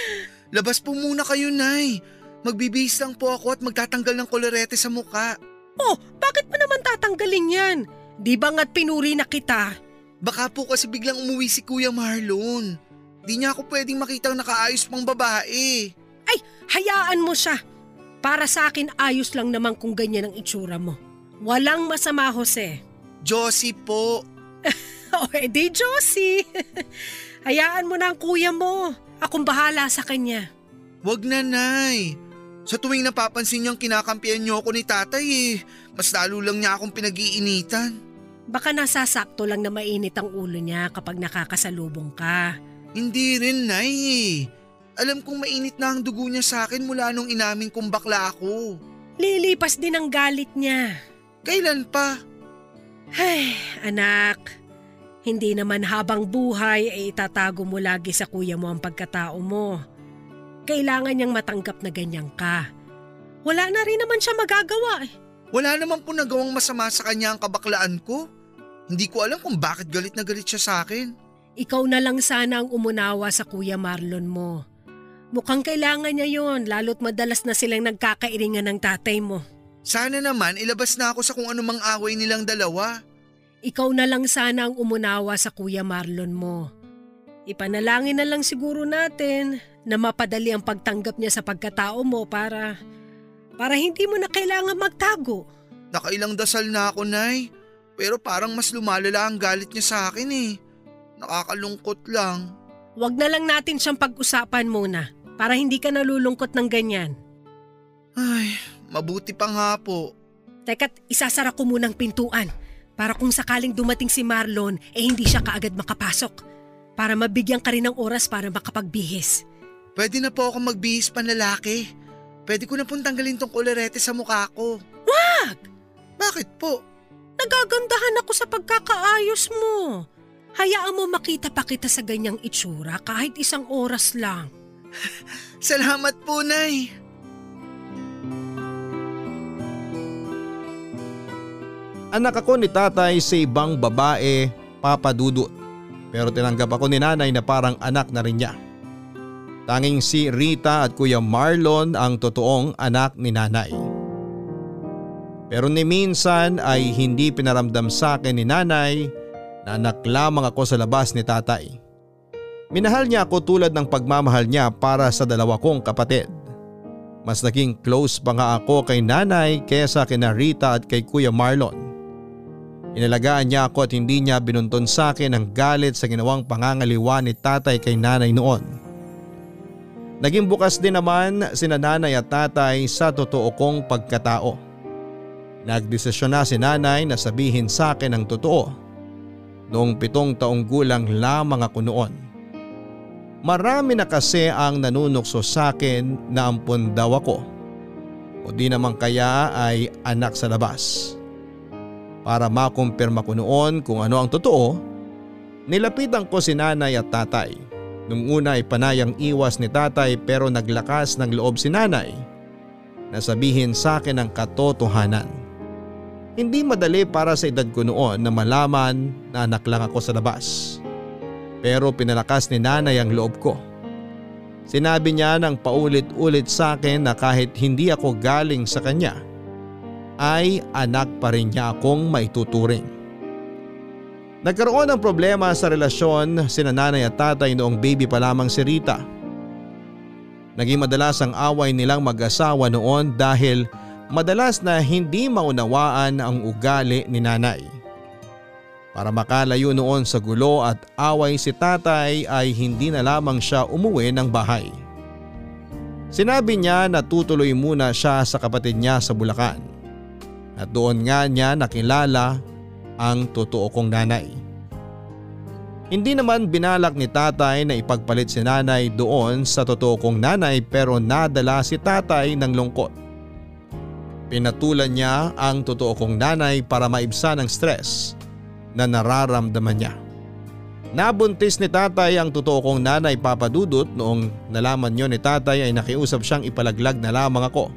labas po muna kayo, Nay. Magbibihis lang po ako at magtatanggal ng kolorete sa muka. oh, bakit mo naman tatanggalin yan? Di ba nga't pinuri na kita? Baka po kasi biglang umuwi si Kuya Marlon. Di niya ako pwedeng makitang nakaayos pang babae. Ay, hayaan mo siya. Para sa akin ayos lang naman kung ganyan ang itsura mo. Walang masama, Jose. Josie po. O edi Josie. Hayaan mo na ang kuya mo. Akong bahala sa kanya. Wag na, Nay. Sa tuwing napapansin niyang kinakampihan niyo ako ni tatay eh, mas lalo lang niya akong pinag-iinitan. Baka nasasakto lang na mainit ang ulo niya kapag nakakasalubong ka. Hindi rin, Nay eh. Alam kong mainit na ang dugo niya sa akin mula nung inamin kong bakla ako. Lilipas din ang galit niya. Kailan pa? Ay, anak. Hindi naman habang buhay ay itatago mo lagi sa kuya mo ang pagkatao mo. Kailangan niyang matanggap na ganyan ka. Wala na rin naman siya magagawa eh. Wala naman po nagawang masama sa kanya ang kabaklaan ko. Hindi ko alam kung bakit galit na galit siya sa akin. Ikaw na lang sana ang umunawa sa kuya Marlon mo. Mukhang kailangan niya yon lalo't madalas na silang nagkakairingan ng tatay mo. Sana naman ilabas na ako sa kung anumang away nilang dalawa. Ikaw na lang sana ang umunawa sa kuya Marlon mo. Ipanalangin na lang siguro natin na mapadali ang pagtanggap niya sa pagkatao mo para para hindi mo na kailangan magtago. Nakailang dasal na ako, Nay. Pero parang mas lumalala ang galit niya sa akin eh. Nakakalungkot lang. Huwag na lang natin siyang pag-usapan muna para hindi ka nalulungkot ng ganyan. Ay, mabuti pa nga po. Teka't isasara ko munang pintuan para kung sakaling dumating si Marlon eh hindi siya kaagad makapasok. Para mabigyan ka rin ng oras para makapagbihis. Pwede na po ako magbihis panlalaki. Pwede ko na pong tanggalin tong kolerete sa mukha ko. Wag! Bakit po? Nagagandahan ako sa pagkakaayos mo. Hayaan mo makita pa kita sa ganyang itsura kahit isang oras lang. Salamat po, Nay. Anak ako ni tatay sa ibang babae, Papa Dudut. Pero tinanggap ako ni nanay na parang anak na rin niya. Tanging si Rita at Kuya Marlon ang totoong anak ni nanay. Pero ni minsan ay hindi pinaramdam sa akin ni nanay na anak lamang ako sa labas ni tatay. Minahal niya ako tulad ng pagmamahal niya para sa dalawa kong kapatid. Mas naging close pa nga ako kay nanay kaysa kina Rita at kay Kuya Marlon. Inalagaan niya ako at hindi niya binunton sa akin ang galit sa ginawang pangangaliwa ni tatay kay nanay noon. Naging bukas din naman sina nanay at tatay sa totoo kong pagkatao. Nagdesisyon na si nanay na sabihin sa akin ang totoo. Noong pitong taong gulang lamang ako noon. Marami na kasi ang nanunukso sa akin na ampun daw ako. O di naman kaya ay anak sa labas. Para makumpirma ko noon kung ano ang totoo, Nilapitan ko si nanay at tatay. Nung una ay panayang iwas ni tatay pero naglakas ng loob si nanay na sabihin sa akin ang katotohanan. Hindi madali para sa edad ko noon na malaman na anak lang ako sa labas. Pero pinalakas ni nanay ang loob ko. Sinabi niya ng paulit-ulit sa akin na kahit hindi ako galing sa kanya, ay anak pa rin niya akong maituturing. Nagkaroon ng problema sa relasyon sina nanay at tatay noong baby pa lamang si Rita. Naging madalas ang away nilang mag-asawa noon dahil madalas na hindi maunawaan ang ugali ni nanay. Para makalayo noon sa gulo at away si tatay ay hindi na lamang siya umuwi ng bahay. Sinabi niya na tutuloy muna siya sa kapatid niya sa Bulacan. At doon nga niya nakilala ang totoo kong nanay. Hindi naman binalak ni tatay na ipagpalit si nanay doon sa totoo kong nanay pero nadala si tatay ng lungkot. Pinatulan niya ang totoo kong nanay para maibsan ang stress na nararamdaman niya. Nabuntis ni tatay ang totoo kong nanay papadudot noong nalaman niyo ni tatay ay nakiusap siyang ipalaglag na lamang ako.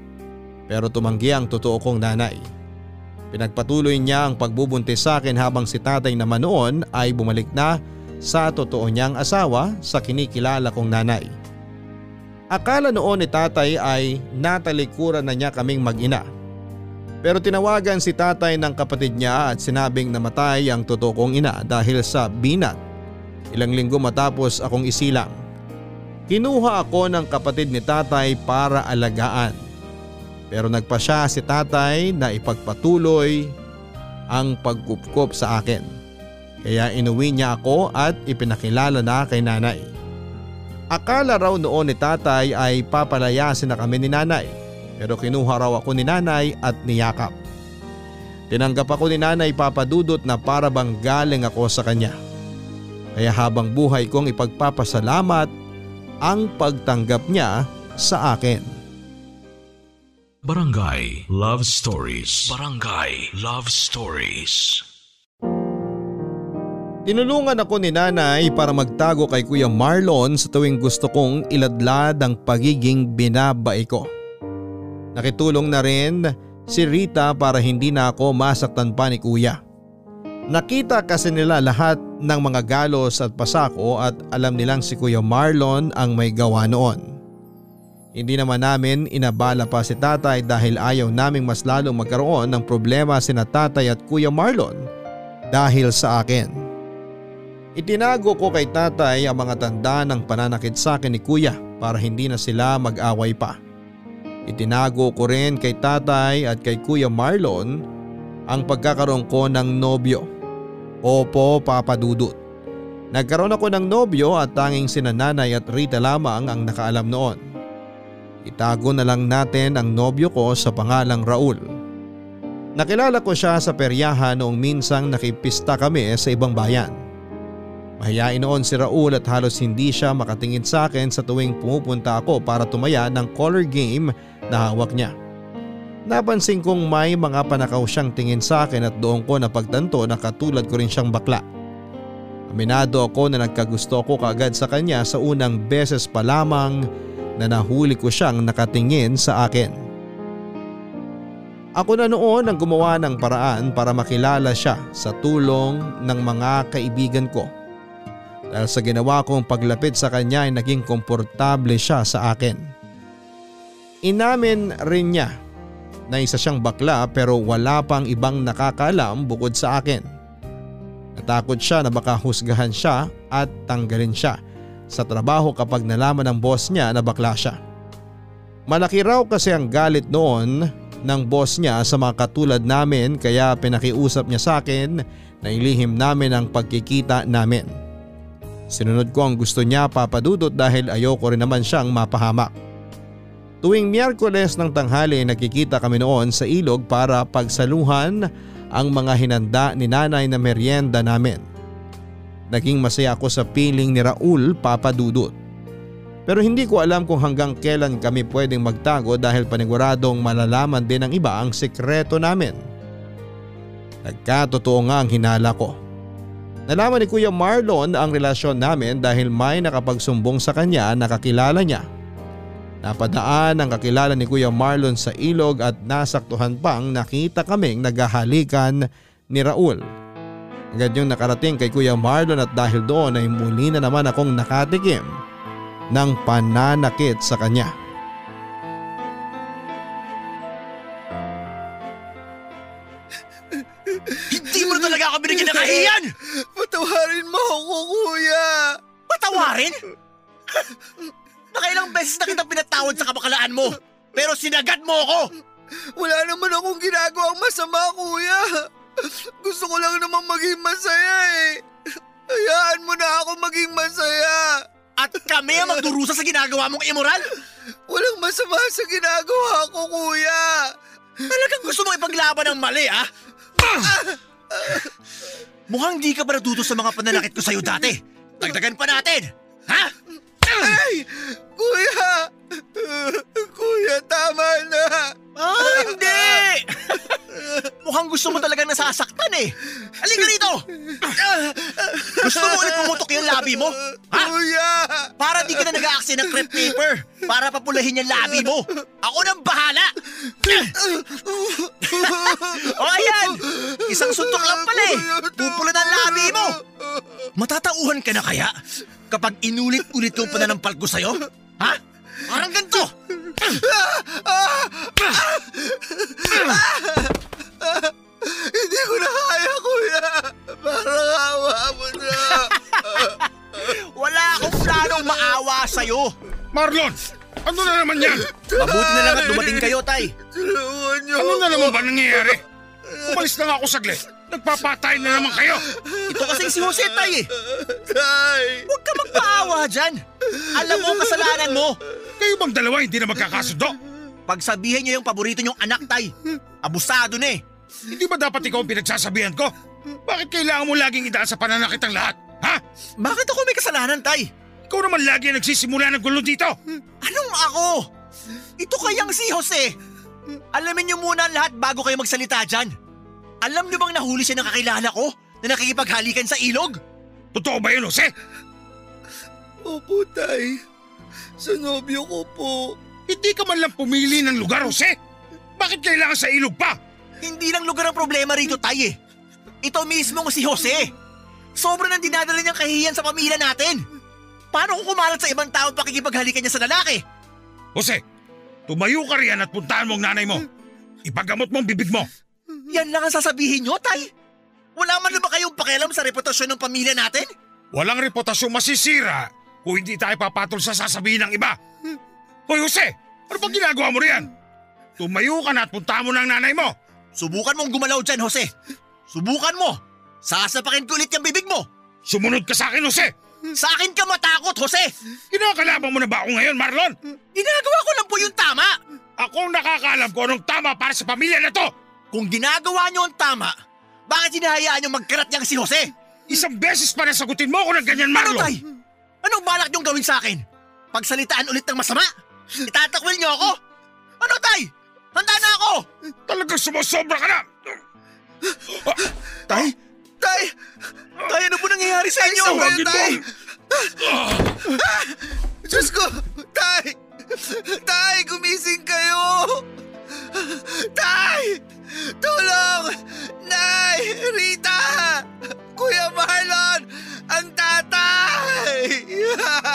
Pero tumanggi ang totoo kong nanay. Pinagpatuloy niya ang pagbubuntis sa akin habang si tatay naman noon ay bumalik na sa totoo niyang asawa sa kinikilala kong nanay. Akala noon ni tatay ay natalikuran na niya kaming mag-ina. Pero tinawagan si tatay ng kapatid niya at sinabing namatay ang totoo kong ina dahil sa binat. Ilang linggo matapos akong isilang. Kinuha ako ng kapatid ni tatay para alagaan. Pero nagpa siya si tatay na ipagpatuloy ang pagkupkop sa akin. Kaya inuwi niya ako at ipinakilala na kay nanay. Akala raw noon ni tatay ay papalayasin na kami ni nanay pero kinuha raw ako ni nanay at niyakap. Tinanggap ako ni nanay papadudot na para bang galing ako sa kanya. Kaya habang buhay kong ipagpapasalamat ang pagtanggap niya sa akin. Barangay Love Stories. Barangay Love Stories. Tinulungan ako ni nanay para magtago kay Kuya Marlon sa tuwing gusto kong iladlad ang pagiging binabay ko. Nakitulong na rin si Rita para hindi na ako masaktan pa ni Kuya. Nakita kasi nila lahat ng mga galos at pasako at alam nilang si Kuya Marlon ang may gawa noon. Hindi naman namin inabala pa si tatay dahil ayaw naming mas lalong magkaroon ng problema sina tatay at kuya Marlon dahil sa akin. Itinago ko kay tatay ang mga tanda ng pananakit sa akin ni kuya para hindi na sila mag-away pa. Itinago ko rin kay tatay at kay kuya Marlon ang pagkakaroon ko ng nobyo. Opo, Papa Dudut. Nagkaroon ako ng nobyo at tanging sina nanay at Rita lamang ang nakaalam noon. Itago na lang natin ang nobyo ko sa pangalang Raul. Nakilala ko siya sa peryahan noong minsang nakipista kami sa ibang bayan. Mahiyain noon si Raul at halos hindi siya makatingin sa akin sa tuwing pumupunta ako para tumaya ng color game na hawak niya. Napansin kong may mga panakaw siyang tingin sa akin at doon ko napagtanto na katulad ko rin siyang bakla. Aminado ako na nagkagusto ko kaagad sa kanya sa unang beses pa lamang na nahuli ko siyang nakatingin sa akin. Ako na noon ang gumawa ng paraan para makilala siya sa tulong ng mga kaibigan ko. Dahil sa ginawa kong paglapit sa kanya ay naging komportable siya sa akin. Inamin rin niya na isa siyang bakla pero wala pang ibang nakakalam bukod sa akin. Natakot siya na baka husgahan siya at tanggalin siya sa trabaho kapag nalaman ng boss niya na bakla siya. Malaki raw kasi ang galit noon ng boss niya sa mga katulad namin kaya pinakiusap niya sa akin na ilihim namin ang pagkikita namin. Sinunod ko ang gusto niya papadudot dahil ayoko rin naman siyang mapahamak. Tuwing Miyerkules ng tanghali nakikita kami noon sa ilog para pagsaluhan ang mga hinanda ni nanay na merienda namin. Naging masaya ako sa piling ni Raul papadudot. Pero hindi ko alam kung hanggang kailan kami pwedeng magtago dahil paniguradong malalaman din ng iba ang sekreto namin. Nagkatotoo nga ang hinala ko. Nalaman ni Kuya Marlon ang relasyon namin dahil may nakapagsumbong sa kanya na kakilala niya. Napadaan ang kakilala ni Kuya Marlon sa ilog at nasaktuhan pang nakita kaming naghahalikan ni Raul. Agad yung nakarating kay Kuya Marlon at dahil doon ay muli na naman akong nakatikim ng pananakit sa kanya. Hindi mo talaga ako binigyan ng kahiyan! Patawarin mo ako, kuya! Patawarin? Nakailang beses na kitang pinatawad sa kamakalaan mo, pero sinagad mo ako! Wala naman akong ginagawang masama, kuya. Gusto ko lang naman maging masaya eh. Hayaan mo na ako maging masaya. At kami ang magdurusa sa ginagawa mong immoral? Walang masama sa ginagawa ko, kuya. Talagang gusto mo ipaglaban ang mali, ha? Mukhang di ka pa natuto sa mga pananakit ko sa'yo dati. Dagdagan pa natin, ha? Ay! Kuya! Kuya, tama na! Ah, hindi! Mukhang gusto mo talagang nasasaktan eh. Halika rito! Gusto mo ulit pumutok yung labi mo? Ha? Kuya! Para di ka na nag-aaksaya ng crepe paper para papulahin yung labi mo. Ako nang bahala! o ayan! Isang suntok lang pala eh. Pupula ng labi mo. Matatauhan ka na kaya kapag inulit-ulit yung pananampal ko sa'yo? Ha? Parang ganito! Hindi ko na kaya, kuya! Parang awa mo na! Wala akong planong maawa sa'yo. Marlon! Ano na naman yan? Mabuti na lang at dumating kayo, Tay. Tulungan niyo Ano na naman ba nangyayari? Umalis na nga ako saglit. Nagpapatay na naman kayo. Ito kasing si Jose, Tay eh. Tay! Huwag ka magpaawa dyan. Alam mo ang kasalanan mo. Bang dalawa hindi na magkakasundo? Pagsabihin niyo yung paborito niyong anak, Tay. Abusado na eh. Hindi ba dapat ikaw ang pinagsasabihan ko? Bakit kailangan mo laging idaan sa pananakit ang lahat? Ha? Bakit ako may kasalanan, Tay? Ikaw naman lagi ang nagsisimula ng gulo dito. Anong ako? Ito kayang si Jose. Alamin niyo muna ang lahat bago kayo magsalita dyan. Alam niyo bang nahuli siya ng kakilala ko na nakikipaghalikan sa ilog? Totoo ba yun, Jose? Opo, Tay. Sa nobyo ko po. Hindi ka man lang pumili ng lugar, Jose. Bakit kailangan sa ilog pa? Hindi lang lugar ang problema rito, Tay eh. Ito mismo si Jose. Sobrang nang dinadala niyang kahihiyan sa pamilya natin. Paano kung kumalat sa ibang tao pakikipaghalikan niya sa lalaki? Jose, tumayo ka riyan at puntahan mo ang nanay mo. Ipagamot mo ang bibig mo. Yan lang ang sasabihin niyo, Tay. Wala man na ba kayong pakialam sa reputasyon ng pamilya natin? Walang reputasyong masisira kung hindi tayo papatol sa sasabihin ng iba. Hoy Jose, ano bang ginagawa mo riyan? Tumayo ka na at puntahan mo ng nanay mo. Subukan mong gumalaw dyan, Jose. Subukan mo. Sasapakin ko ulit yung bibig mo. Sumunod ka sa akin, Jose. Sa akin ka matakot, Jose. Kinakalaban mo na ba ako ngayon, Marlon? Ginagawa ko lang po yung tama. Ako ang nakakaalam kung anong tama para sa pamilya na to. Kung ginagawa niyo ang tama, bakit hinahayaan niyo magkarat niyang si Jose? Isang beses pa nasagutin mo ako ng ganyan, Marlon. Tay? Anong balak niyong gawin sa akin? Pagsalitaan ulit ng masama? Itatakwil niyo ako? Ano, Tay? Handa na ako! Talagang sumusobra ka na. Tay? Tay! Tay, ano po nangyayari sa inyo? Ay, Tawagin mo. Tay! Diyos ko! Tay! Tay, gumising kayo! Tay! Tulong! Nay! Rita! Kuya Marlon! Ang tatay!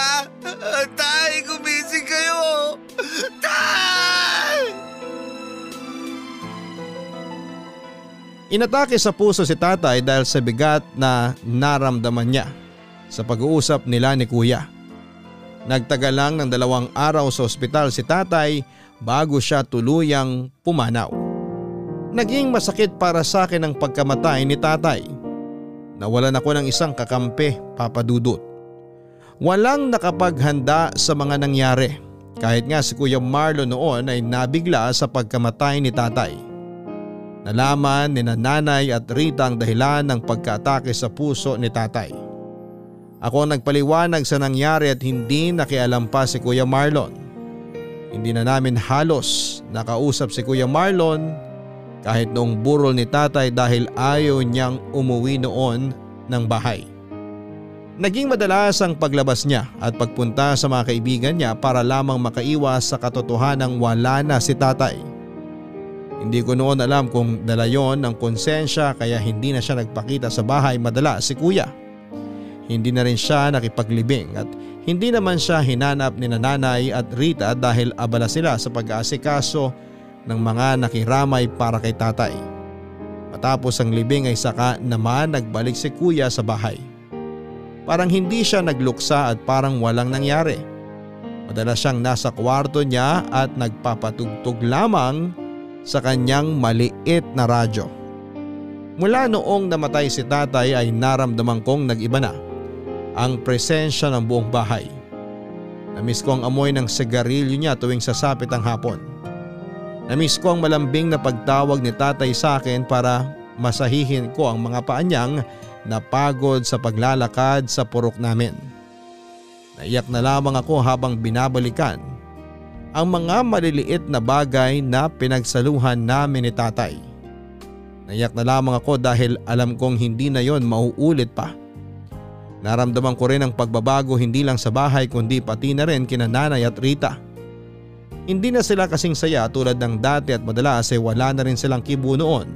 Tay, gumising kayo! Tay! Inatake sa puso si tatay dahil sa bigat na naramdaman niya sa pag-uusap nila ni kuya. Nagtagal lang ng dalawang araw sa ospital si tatay bago siya tuluyang pumanaw. Naging masakit para sa akin ang pagkamatay ni tatay. Nawalan ako ng isang kakampi, papadudot. Walang nakapaghanda sa mga nangyari kahit nga si Kuya Marlon noon ay nabigla sa pagkamatay ni tatay. Nalaman ni nanay at Rita ang dahilan ng pagkaatake sa puso ni tatay. Ako ang nagpaliwanag sa nangyari at hindi nakialam pa si Kuya Marlon. Hindi na namin halos nakausap si Kuya Marlon kahit noong burol ni tatay dahil ayaw niyang umuwi noon ng bahay. Naging madalas ang paglabas niya at pagpunta sa mga kaibigan niya para lamang makaiwas sa katotohanang wala na si tatay. Hindi ko noon alam kung dala yon ng konsensya kaya hindi na siya nagpakita sa bahay madala si kuya. Hindi na rin siya nakipaglibing at hindi naman siya hinanap ni nanay at Rita dahil abala sila sa pag-aasikaso ng mga nakiramay para kay tatay. Matapos ang libing ay saka naman nagbalik si kuya sa bahay. Parang hindi siya nagluksa at parang walang nangyari. Madalas siyang nasa kwarto niya at nagpapatugtog lamang sa kanyang maliit na radyo. Mula noong namatay si tatay ay naramdaman kong nag-iba na ang presensya ng buong bahay. Namiss ko ang amoy ng sigarilyo niya tuwing sasapit ang hapon. Namiss ko ang malambing na pagtawag ni tatay sa akin para masahihin ko ang mga paa niyang napagod sa paglalakad sa purok namin. Naiyak na lamang ako habang binabalikan ang mga maliliit na bagay na pinagsaluhan namin ni tatay. Naiyak na lamang ako dahil alam kong hindi na yon mauulit pa. Naramdaman ko rin ang pagbabago hindi lang sa bahay kundi pati na rin kina nanay at Rita. Hindi na sila kasing saya tulad ng dati at madalas ay wala na rin silang kibo noon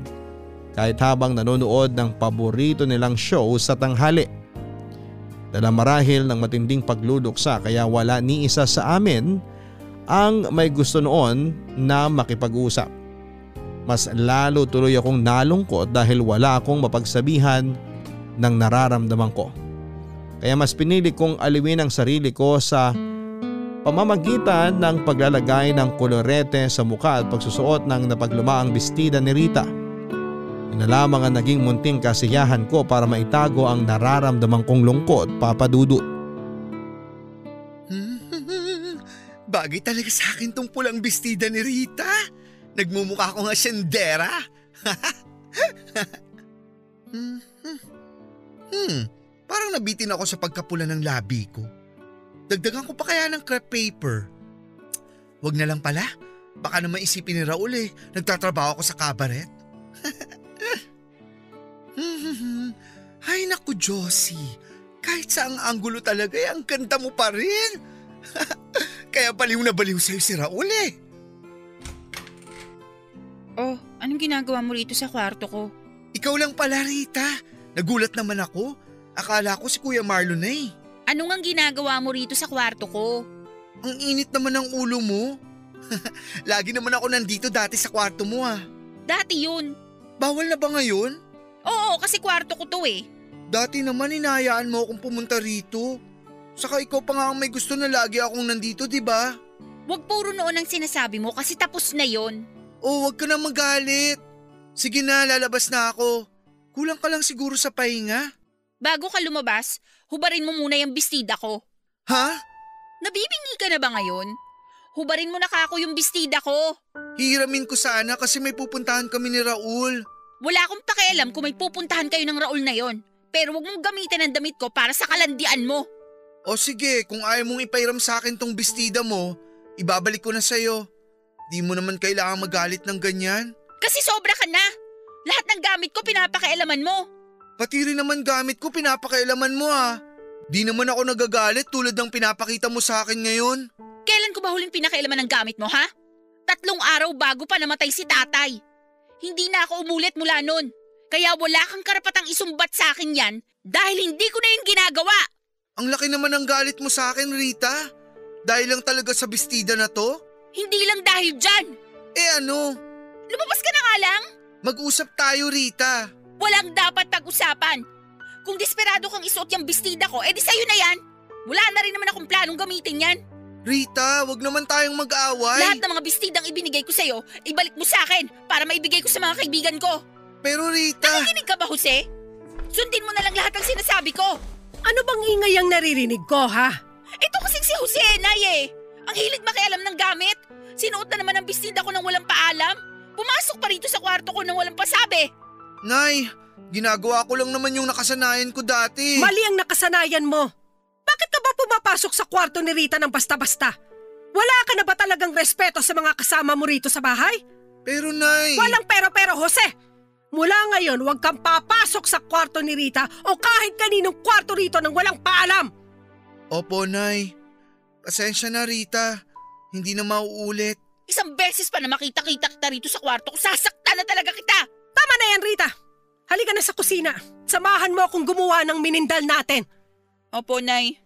kahit habang nanonood ng paborito nilang show sa tanghali. Dala marahil ng matinding pagluluksa kaya wala ni isa sa amin ang may gusto noon na makipag-usap. Mas lalo tuloy akong nalungkot dahil wala akong mapagsabihan ng nararamdaman ko. Kaya mas pinili kong aliwin ang sarili ko sa pamamagitan ng paglalagay ng kolorete sa mukha at pagsusuot ng napaglumaang bestida ni Rita. Ina lamang ang naging munting kasiyahan ko para maitago ang nararamdaman kong lungkot, Papa Dudut. Bagay talaga sa akin tong pulang bestida ni Rita. Nagmumukha ko nga siyendera. hmm, hmm, hmm, parang nabitin ako sa pagkapula ng labi ko. Dagdagan ko pa kaya ng crepe paper. Wag na lang pala. Baka naman isipin ni Raul eh, nagtatrabaho ako sa cabaret. Ay naku Josie, kahit sa ang anggulo talaga eh, ang ganda mo pa rin. Kaya baliw na baliw sa'yo si Raul eh. Oh, anong ginagawa mo rito sa kwarto ko? Ikaw lang pala Rita. Nagulat naman ako. Akala ko si Kuya Marlon na eh. Ano nga ginagawa mo rito sa kwarto ko? Ang init naman ng ulo mo. Lagi naman ako nandito dati sa kwarto mo ah. Dati yun. Bawal na ba ngayon? Oo, kasi kwarto ko to eh. Dati naman inayaan mo akong pumunta rito. Saka ikaw pa nga ang may gusto na lagi akong nandito, di ba? Huwag puro noon ang sinasabi mo kasi tapos na yon. Oh, wag ka na magalit. Sige na, lalabas na ako. Kulang ka lang siguro sa pahinga. Bago ka lumabas, hubarin mo muna yung bestida ko. Ha? Nabibingi ka na ba ngayon? Hubarin mo na kako yung bestida ko. Hiramin ko sana kasi may pupuntahan kami ni Raul. Wala akong pakialam kung may pupuntahan kayo ng Raul na yon. Pero wag mong gamitin ang damit ko para sa kalandian mo. O sige, kung ayaw mong ipairam sa akin tong bestida mo, ibabalik ko na sa'yo. Di mo naman kailangan magalit ng ganyan. Kasi sobra ka na. Lahat ng gamit ko pinapakialaman mo. Pati rin naman gamit ko pinapakailaman mo ha. Di naman ako nagagalit tulad ng pinapakita mo sa akin ngayon. Kailan ko ba huling pinakailaman ng gamit mo ha? Tatlong araw bago pa namatay si tatay. Hindi na ako umulit mula nun. Kaya wala kang karapatang isumbat sa akin yan dahil hindi ko na yun ginagawa. Ang laki naman ng galit mo sa akin, Rita. Dahil lang talaga sa bestida na to? Hindi lang dahil dyan. Eh ano? Lumabas ka na nga lang. Mag-usap tayo, Rita. Walang dapat pag-usapan. Kung desperado kang isuot yung bestida ko, edi sa'yo na yan. Wala na rin naman akong planong gamitin yan. Rita, wag naman tayong mag-away. Lahat ng mga bestidang ibinigay ko sa'yo, ibalik mo sa akin para maibigay ko sa mga kaibigan ko. Pero Rita… Nakikinig ka ba, Jose? Sundin mo na lang lahat ng sinasabi ko. Ano bang ingay ang naririnig ko, ha? Ito kasing si Jose, Nay eh. Ang hilig makialam ng gamit. Sinuot na naman ang bestida ko nang walang paalam. Pumasok pa rito sa kwarto ko nang walang pasabi. Nay, ginagawa ko lang naman yung nakasanayan ko dati. Mali ang nakasanayan mo. Bakit ka ba pumapasok sa kwarto ni Rita ng basta-basta? Wala ka na ba talagang respeto sa mga kasama mo rito sa bahay? Pero Nay… Walang pero-pero, Jose! Mula ngayon huwag kang papasok sa kwarto ni Rita o kahit kaninong kwarto rito nang walang paalam. Opo, Nay. Pasensya na, Rita. Hindi na mauulit. Isang beses pa na makita-kita kita rito sa kwarto ko, sasaktan na talaga kita! Tama na yan, Rita. Halika na sa kusina. Samahan mo akong gumawa ng minindal natin. Opo, Nay.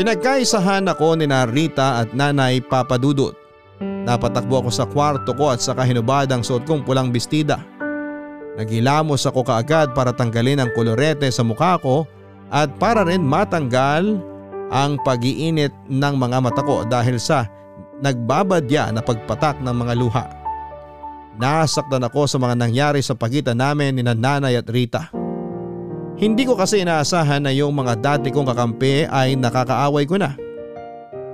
Pinagkaisahan ako ni Rita at nanay papadudot. Napatakbo ako sa kwarto ko at saka hinubad ang suot kong pulang bestida. Naghilamos ako kaagad para tanggalin ang kolorete sa mukha ko at para rin matanggal ang pag-iinit ng mga mata ko dahil sa nagbabadya na pagpatak ng mga luha. Nasaktan ako sa mga nangyari sa pagitan namin ni nanay at Rita. Hindi ko kasi inaasahan na yung mga dati kong kakampi ay nakakaaway ko na.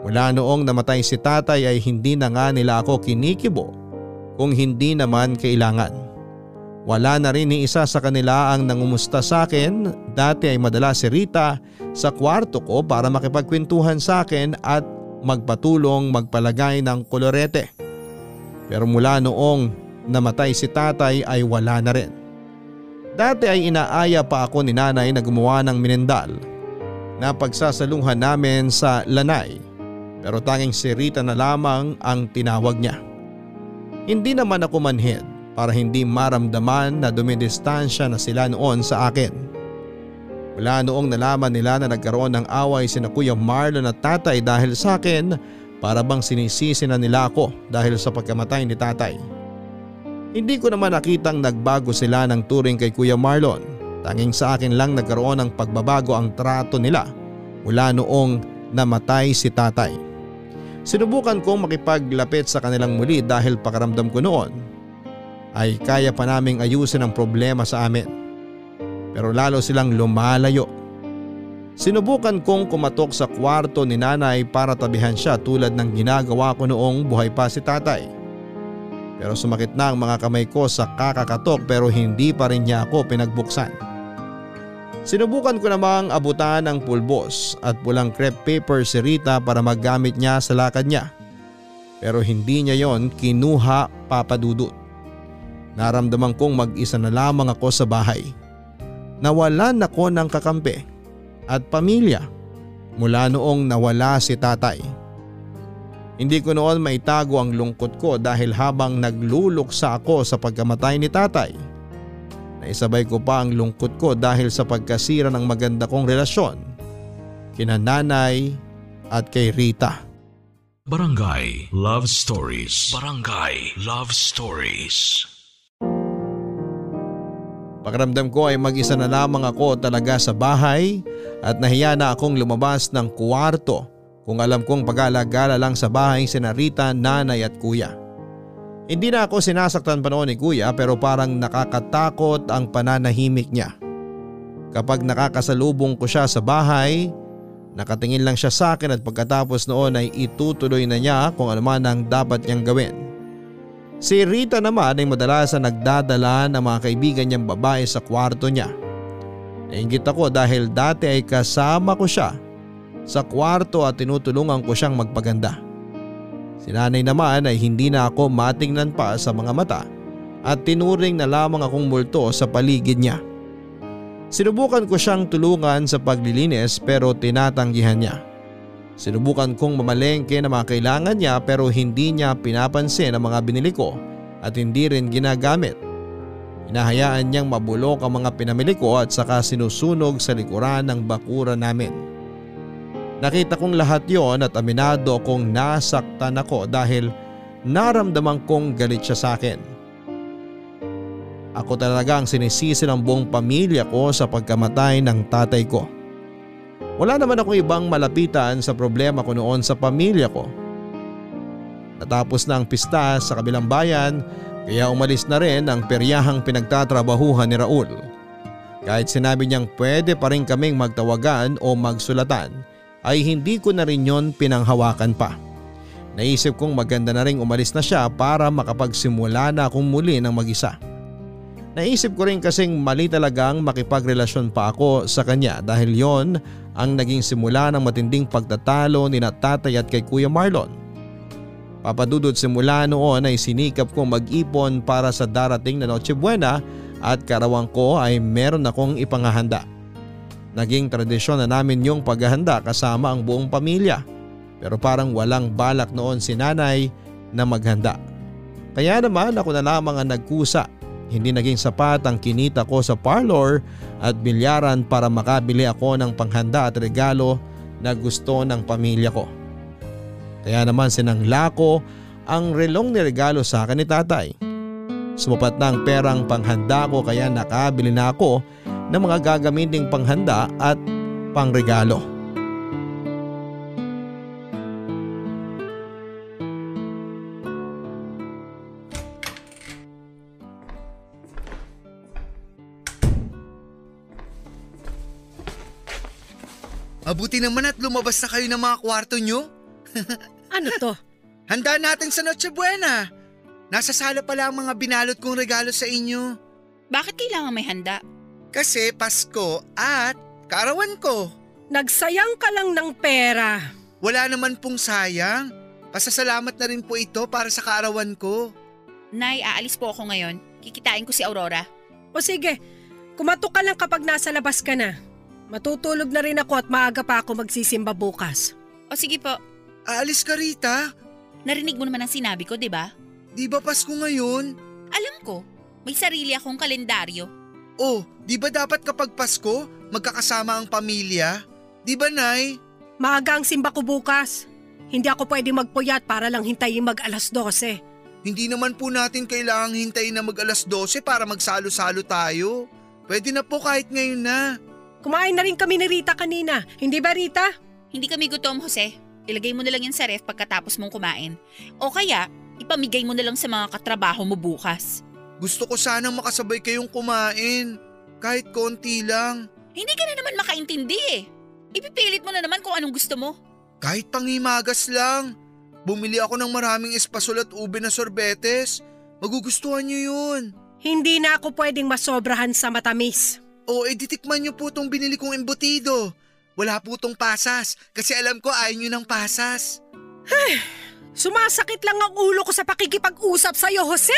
Mula noong namatay si tatay ay hindi na nga nila ako kinikibo kung hindi naman kailangan. Wala na rin ni isa sa kanila ang nangumusta sa akin. Dati ay madala si Rita sa kwarto ko para makipagkwentuhan sa akin at magpatulong magpalagay ng kolorete. Pero mula noong namatay si tatay ay wala na rin. Dati ay inaaya pa ako ni nanay na gumawa ng minendal na pagsasalunghan namin sa lanay pero tanging si Rita na lamang ang tinawag niya. Hindi naman ako manhid para hindi maramdaman na dumidistansya na sila noon sa akin. Mula noong nalaman nila na nagkaroon ng away sina Kuya Marlon at tatay dahil sa akin para bang sinisisi na nila ako dahil sa pagkamatay ni tatay. Hindi ko naman nakitang nagbago sila ng turing kay Kuya Marlon. Tanging sa akin lang nagkaroon ng pagbabago ang trato nila mula noong namatay si tatay. Sinubukan kong makipaglapit sa kanilang muli dahil pakaramdam ko noon ay kaya pa naming ayusin ang problema sa amin. Pero lalo silang lumalayo. Sinubukan kong kumatok sa kwarto ni nanay para tabihan siya tulad ng ginagawa ko noong buhay pa si tatay. Pero sumakit na ang mga kamay ko sa kakakatok pero hindi pa rin niya ako pinagbuksan. Sinubukan ko namang abutan ng pulbos at pulang crepe paper si Rita para maggamit niya sa lakad niya. Pero hindi niya yon kinuha papadudot. Naramdaman kong mag-isa na lamang ako sa bahay. Nawalan ako ng kakampi at pamilya mula noong nawala si tatay. Hindi ko noon maitago ang lungkot ko dahil habang nagluluksa ako sa pagkamatay ni tatay. Naisabay ko pa ang lungkot ko dahil sa pagkasira ng maganda kong relasyon kina nanay at kay Rita. Barangay Love Stories. Barangay Love Stories. Pakiramdam ko ay mag-isa na lamang ako talaga sa bahay at nahiya na akong lumabas ng kuwarto kung alam kong pag-alagala lang sa bahay si Narita, nanay at kuya. Hindi na ako sinasaktan pa noon ni kuya pero parang nakakatakot ang pananahimik niya. Kapag nakakasalubong ko siya sa bahay, nakatingin lang siya sa akin at pagkatapos noon ay itutuloy na niya kung ano man ang dapat niyang gawin. Si Rita naman ay madalas na nagdadala ng mga kaibigan niyang babae sa kwarto niya. Nainggit ako dahil dati ay kasama ko siya sa kwarto at tinutulungan ko siyang magpaganda. Si nanay naman ay hindi na ako matingnan pa sa mga mata at tinuring na lamang akong multo sa paligid niya. Sinubukan ko siyang tulungan sa paglilinis pero tinatanggihan niya. Sinubukan kong mamalengke na mga kailangan niya pero hindi niya pinapansin ang mga binili ko at hindi rin ginagamit. Hinahayaan niyang mabulok ang mga pinamili ko at saka sinusunog sa likuran ng bakura namin. Nakita kong lahat yon at aminado kong nasaktan ako dahil naramdaman kong galit siya sa akin. Ako talaga ang sinisisi ng buong pamilya ko sa pagkamatay ng tatay ko. Wala naman ako ibang malapitan sa problema ko noon sa pamilya ko. Natapos na ang pista sa kabilang bayan kaya umalis na rin ang peryahang pinagtatrabahuhan ni Raul. Kahit sinabi niyang pwede pa rin kaming magtawagan o magsulatan ay hindi ko na rin yon pinanghawakan pa. Naisip kong maganda na rin umalis na siya para makapagsimula na akong muli ng mag-isa. Naisip ko rin kasing mali talagang makipagrelasyon pa ako sa kanya dahil yon ang naging simula ng matinding pagtatalo ni tatay at kay Kuya Marlon. Papadudod simula noon ay sinikap kong mag-ipon para sa darating na Noche Buena at karawang ko ay meron akong ipangahanda. Naging tradisyon na namin yung paghahanda kasama ang buong pamilya pero parang walang balak noon si nanay na maghanda. Kaya naman ako na lamang ang nagkusa. Hindi naging sapat ang kinita ko sa parlor at bilyaran para makabili ako ng panghanda at regalo na gusto ng pamilya ko. Kaya naman sinangla ko ang relong ni regalo sa akin ni tatay. Sumapat na ang perang panghanda ko kaya nakabili na ako ng mga gagamiting panghanda at pangregalo. Mabuti naman at lumabas na kayo ng mga kwarto nyo. Ano to? Handa natin sa Noche Buena. Nasa sala pala ang mga binalot kong regalo sa inyo. Bakit kailangan may handa? Kasi Pasko at kaarawan ko. Nagsayang ka lang ng pera. Wala naman pong sayang. Pasasalamat na rin po ito para sa kaarawan ko. Nay, aalis po ako ngayon. Kikitain ko si Aurora. O sige, kumatok ka lang kapag nasa labas ka na. Matutulog na rin ako at maaga pa ako magsisimba bukas. O sige po, Aalis ka Rita? narinig mo naman ang sinabi ko, di ba? Di ba Pasko ngayon? Alam ko, may sarili akong kalendaryo. Oh, di ba dapat kapag Pasko, magkakasama ang pamilya? Di ba Nay? Maaga ang simba ko bukas. Hindi ako pwede magpuyat para lang hintayin mag alas 12. Hindi naman po natin kailangang hintayin na mag alas 12 para magsalo-salo tayo. Pwede na po kahit ngayon na. Kumain na rin kami ni Rita kanina. Hindi ba Rita? Hindi kami gutom, Jose. Ilagay mo na lang yan sa ref pagkatapos mong kumain. O kaya, ipamigay mo na lang sa mga katrabaho mo bukas. Gusto ko sanang makasabay kayong kumain. Kahit konti lang. Hindi ka na naman makaintindi eh. Ipipilit mo na naman kung anong gusto mo. Kahit pangimagas lang. Bumili ako ng maraming espasol at ube na sorbetes. Magugustuhan niyo yun. Hindi na ako pwedeng masobrahan sa matamis. O editikman niyo po tong binili kong embutido. Wala po tong pasas kasi alam ko ayaw niyo ng pasas. Sumasakit lang ang ulo ko sa pakikipag-usap sa'yo, Jose!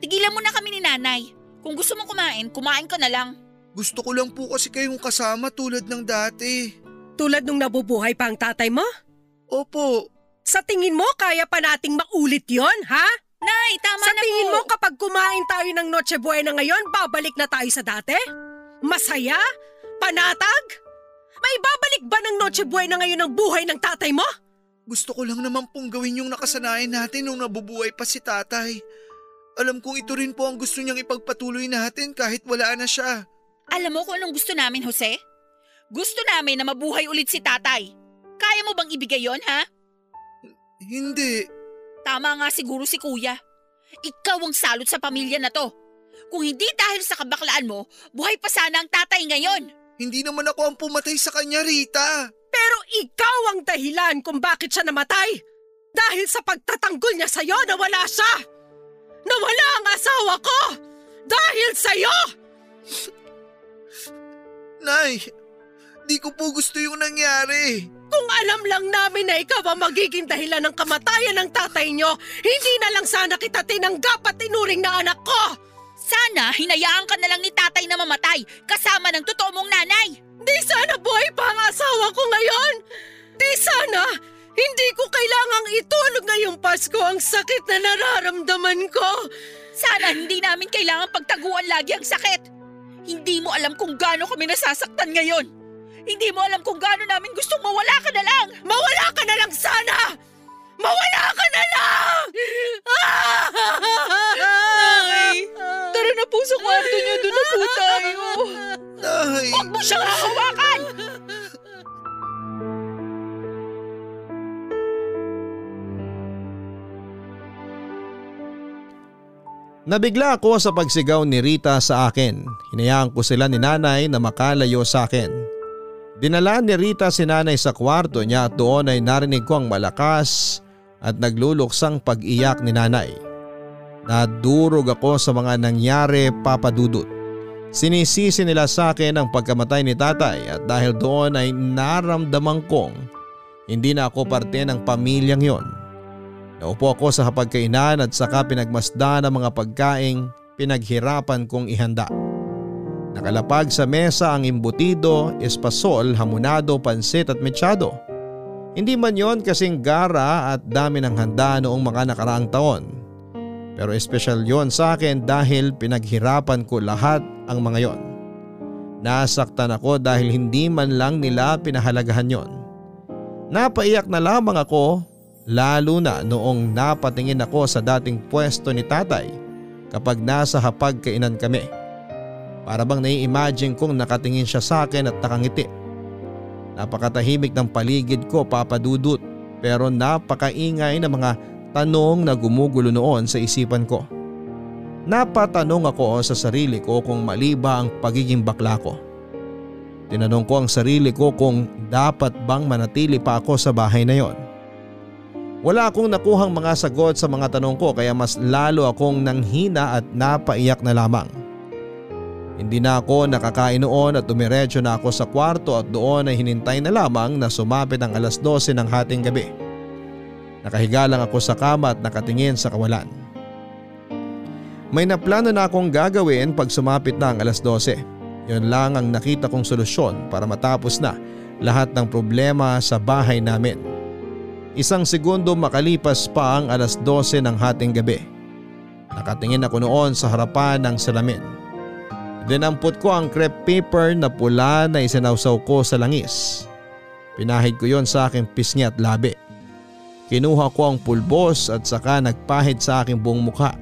Tigilan mo na kami ni nanay. Kung gusto mo kumain, kumain ka na lang. Gusto ko lang po kasi kayong kasama tulad ng dati. Tulad nung nabubuhay pa ang tatay mo? Opo, Sa tingin mo, kaya pa nating maulit yon, ha? Nay, tama Sa na tingin po. mo kapag kumain tayo ng Noche Buena ngayon, babalik na tayo sa dati? Masaya? Panatag? May babalik ba ng Noche Buena ngayon ang buhay ng tatay mo? gusto ko lang naman pong gawin yung nakasanayan natin nung nabubuhay pa si tatay. Alam kong ito rin po ang gusto niyang ipagpatuloy natin kahit wala na siya. Alam mo kung anong gusto namin, Jose? Gusto namin na mabuhay ulit si tatay. Kaya mo bang ibigay yon ha? Hindi. Tama nga siguro si kuya. Ikaw ang salot sa pamilya na to. Kung hindi dahil sa kabaklaan mo, buhay pa sana ang tatay ngayon. Hindi naman ako ang pumatay sa kanya, Rita. Pero ikaw ang dahilan kung bakit siya namatay. Dahil sa pagtatanggol niya sa'yo, nawala siya. Nawala ang asawa ko. Dahil sa'yo. Nay, di ko po gusto yung nangyari. Kung alam lang namin na ikaw ang magiging dahilan ng kamatayan ng tatay niyo, hindi na lang sana kita tinanggap at tinuring na anak ko. Sana hinayaan ka na lang ni tatay na mamatay kasama ng totoo mong nanay. Di sana buhay pa ang asawa ko ngayon. Di sana hindi ko kailangang itulog ngayong Pasko ang sakit na nararamdaman ko. Sana hindi namin kailangan pagtaguan lagi ang sakit. Hindi mo alam kung gaano kami nasasaktan ngayon. Hindi mo alam kung gaano namin gustong mawala ka na lang. Mawala ka na lang sana! Mawala ka na lang! Nay, Tara na po sa kwarto niyo, doon na po tayo. Nay, Huwag mo siyang hahawakan! Nabigla ako sa pagsigaw ni Rita sa akin. Hinayaan ko sila ni nanay na makalayo sa akin. Dinala ni Rita si nanay sa kwarto niya at doon ay narinig ko ang malakas at nagluluksang pag-iyak ni nanay. Nadurog ako sa mga nangyari papadudot. Sinisisi nila sa akin ang pagkamatay ni tatay at dahil doon ay naramdaman kong hindi na ako parte ng pamilyang yon. Naupo ako sa hapagkainan at saka pinagmasdan ang mga pagkaing pinaghirapan kong ihanda. Nakalapag sa mesa ang imbutido, espasol, hamonado, pansit at mechado. Hindi man yon kasing gara at dami ng handa noong mga nakaraang taon. Pero espesyal yon sa akin dahil pinaghirapan ko lahat ang mga yon. Nasaktan ako dahil hindi man lang nila pinahalagahan yon. Napaiyak na lamang ako lalo na noong napatingin ako sa dating pwesto ni tatay kapag nasa hapag kainan kami. Para bang nai-imagine kong nakatingin siya sa akin at nakangiti. Napakatahimik ng paligid ko papadudot pero napakaingay ng mga tanong na gumugulo noon sa isipan ko. Napatanong ako sa sarili ko kung mali ba ang pagiging bakla ko. Tinanong ko ang sarili ko kung dapat bang manatili pa ako sa bahay na yon. Wala akong nakuhang mga sagot sa mga tanong ko kaya mas lalo akong nanghina at napaiyak na lamang. Hindi na ako nakakain noon at dumiretso na ako sa kwarto at doon ay hinintay na lamang na sumapit ang alas 12 ng hating gabi. Nakahiga lang ako sa kama at nakatingin sa kawalan. May naplano na akong gagawin pag sumapit na ang alas 12. Yon lang ang nakita kong solusyon para matapos na lahat ng problema sa bahay namin. Isang segundo makalipas pa ang alas 12 ng hating gabi. Nakatingin ako noon sa harapan ng salamin. Dinampot ko ang crepe paper na pula na isinawsaw ko sa langis. Pinahid ko yon sa aking pisngi at labi. Kinuha ko ang pulbos at saka nagpahid sa aking buong mukha.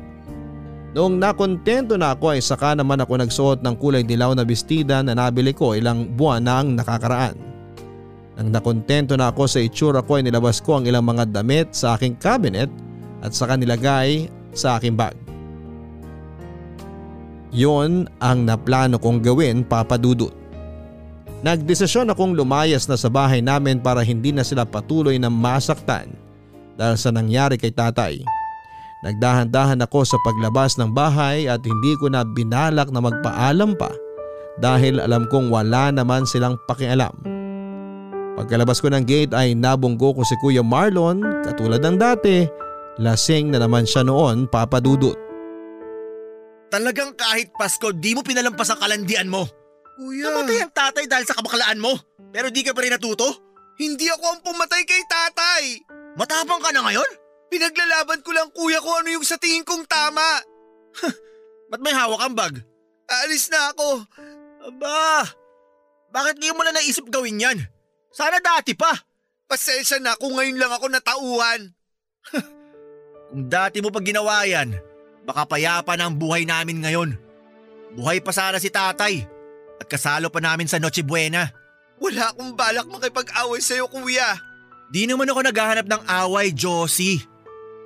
Noong nakontento na ako ay saka naman ako nagsuot ng kulay dilaw na bestida na nabili ko ilang buwan na ang nakakaraan. Nang nakontento na ako sa itsura ko ay nilabas ko ang ilang mga damit sa aking cabinet at saka nilagay sa aking bag. Yon ang naplano kong gawin papadudot. Nagdesisyon akong lumayas na sa bahay namin para hindi na sila patuloy na masaktan dahil sa nangyari kay tatay. Nagdahan-dahan ako sa paglabas ng bahay at hindi ko na binalak na magpaalam pa dahil alam kong wala naman silang pakialam. Pagkalabas ko ng gate ay nabunggo ko si Kuya Marlon katulad ng dati, lasing na naman siya noon papadudot. Talagang kahit Pasko di mo pinalampas ang kalandian mo. Kuya, Namatay ang tatay dahil sa kabakalaan mo. Pero di ka pa rin natuto? hindi ako ang pumatay kay tatay. Matapang ka na ngayon? Pinaglalaban ko lang kuya kung ano yung sa tingin kong tama. Ba't may hawak ang bag? Alis na ako. Aba, bakit di mo na naisip gawin yan? Sana dati pa. Pasensya na kung ngayon lang ako natauhan. Kung dati mo pa ginawa yan, baka payapa na ang buhay namin ngayon. Buhay pa sana si tatay at kasalo pa namin sa Noche Buena. Wala akong balak makipag-away sa'yo kuya. Di naman ako naghahanap ng away, Josie.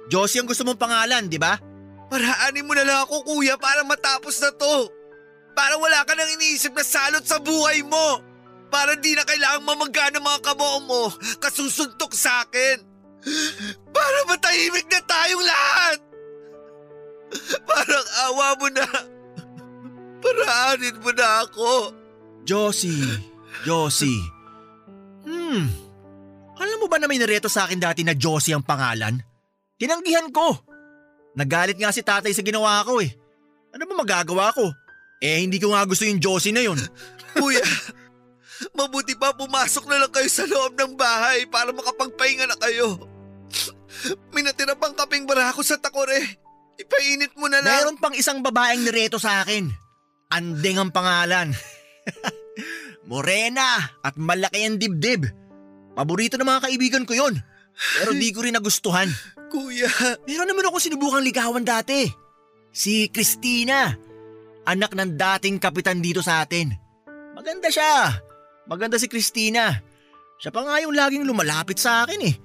Josie ang gusto mong pangalan, di ba? Paraanin mo na lang ako kuya para matapos na to. Para wala ka nang iniisip na salot sa buhay mo. Para di na kailangang mamagana mga kabuo mo kasusuntok sa akin. Para matahimik na tayong lahat. Parang awa mo na. Paraanin mo na ako. Josie, Josie. Hmm, alam mo ba na may nareto sa akin dati na Josie ang pangalan? Tinanggihan ko. Nagalit nga si tatay sa ginawa ko eh. Ano ba magagawa ko? Eh hindi ko nga gusto yung Josie na yun. Kuya, mabuti pa pumasok na lang kayo sa loob ng bahay para makapagpahinga na kayo. May natira pang kaping barako sa takore. Ipainit mo na lang. Meron pang isang babaeng nireto sa akin. Anding ang pangalan. Morena at malaki ang dibdib. Paborito ng mga kaibigan ko yon. Pero di ko rin nagustuhan. Kuya, Meron naman ako sinubukang ligawan dati. Si Christina. Anak ng dating kapitan dito sa atin. Maganda siya. Maganda si Christina. Siya pa nga yung laging lumalapit sa akin eh.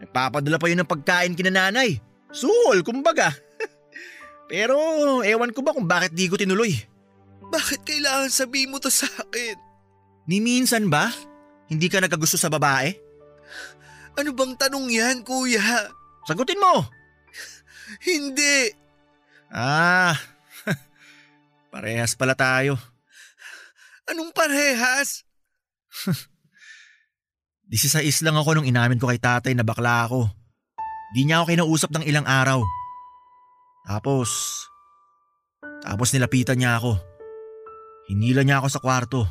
Nagpapadala pa yun ng pagkain kina nanay. Suhol, kumbaga. Pero ewan ko ba kung bakit di ko tinuloy. bakit kailangan sabihin mo to sa akin? Ni minsan ba? Hindi ka nagkagusto sa babae? Ano bang tanong yan, kuya? Sagutin mo! Hindi. Ah, parehas pala tayo. Anong parehas? 16 lang ako nung inamin ko kay tatay na bakla ako. Di niya ako kinausap ng ilang araw. Tapos, tapos nilapitan niya ako. Hinila niya ako sa kwarto.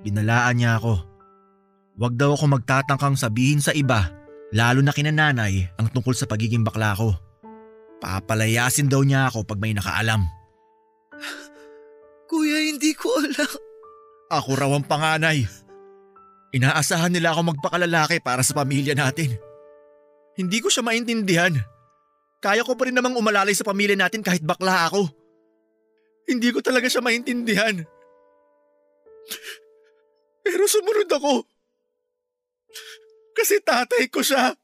Binalaan niya ako. Huwag daw ako magtatangkang sabihin sa iba, lalo na kinananay, ang tungkol sa pagiging bakla ko. Papalayasin daw niya ako pag may nakaalam. Kuya, hindi ko alam. Ako raw ang panganay. Inaasahan nila ako magpakalalaki para sa pamilya natin. Hindi ko siya maintindihan. Kaya ko pa rin namang umalalay sa pamilya natin kahit bakla ako. Hindi ko talaga siya maintindihan. Pero sumunod ako. Kasi tatay ko siya.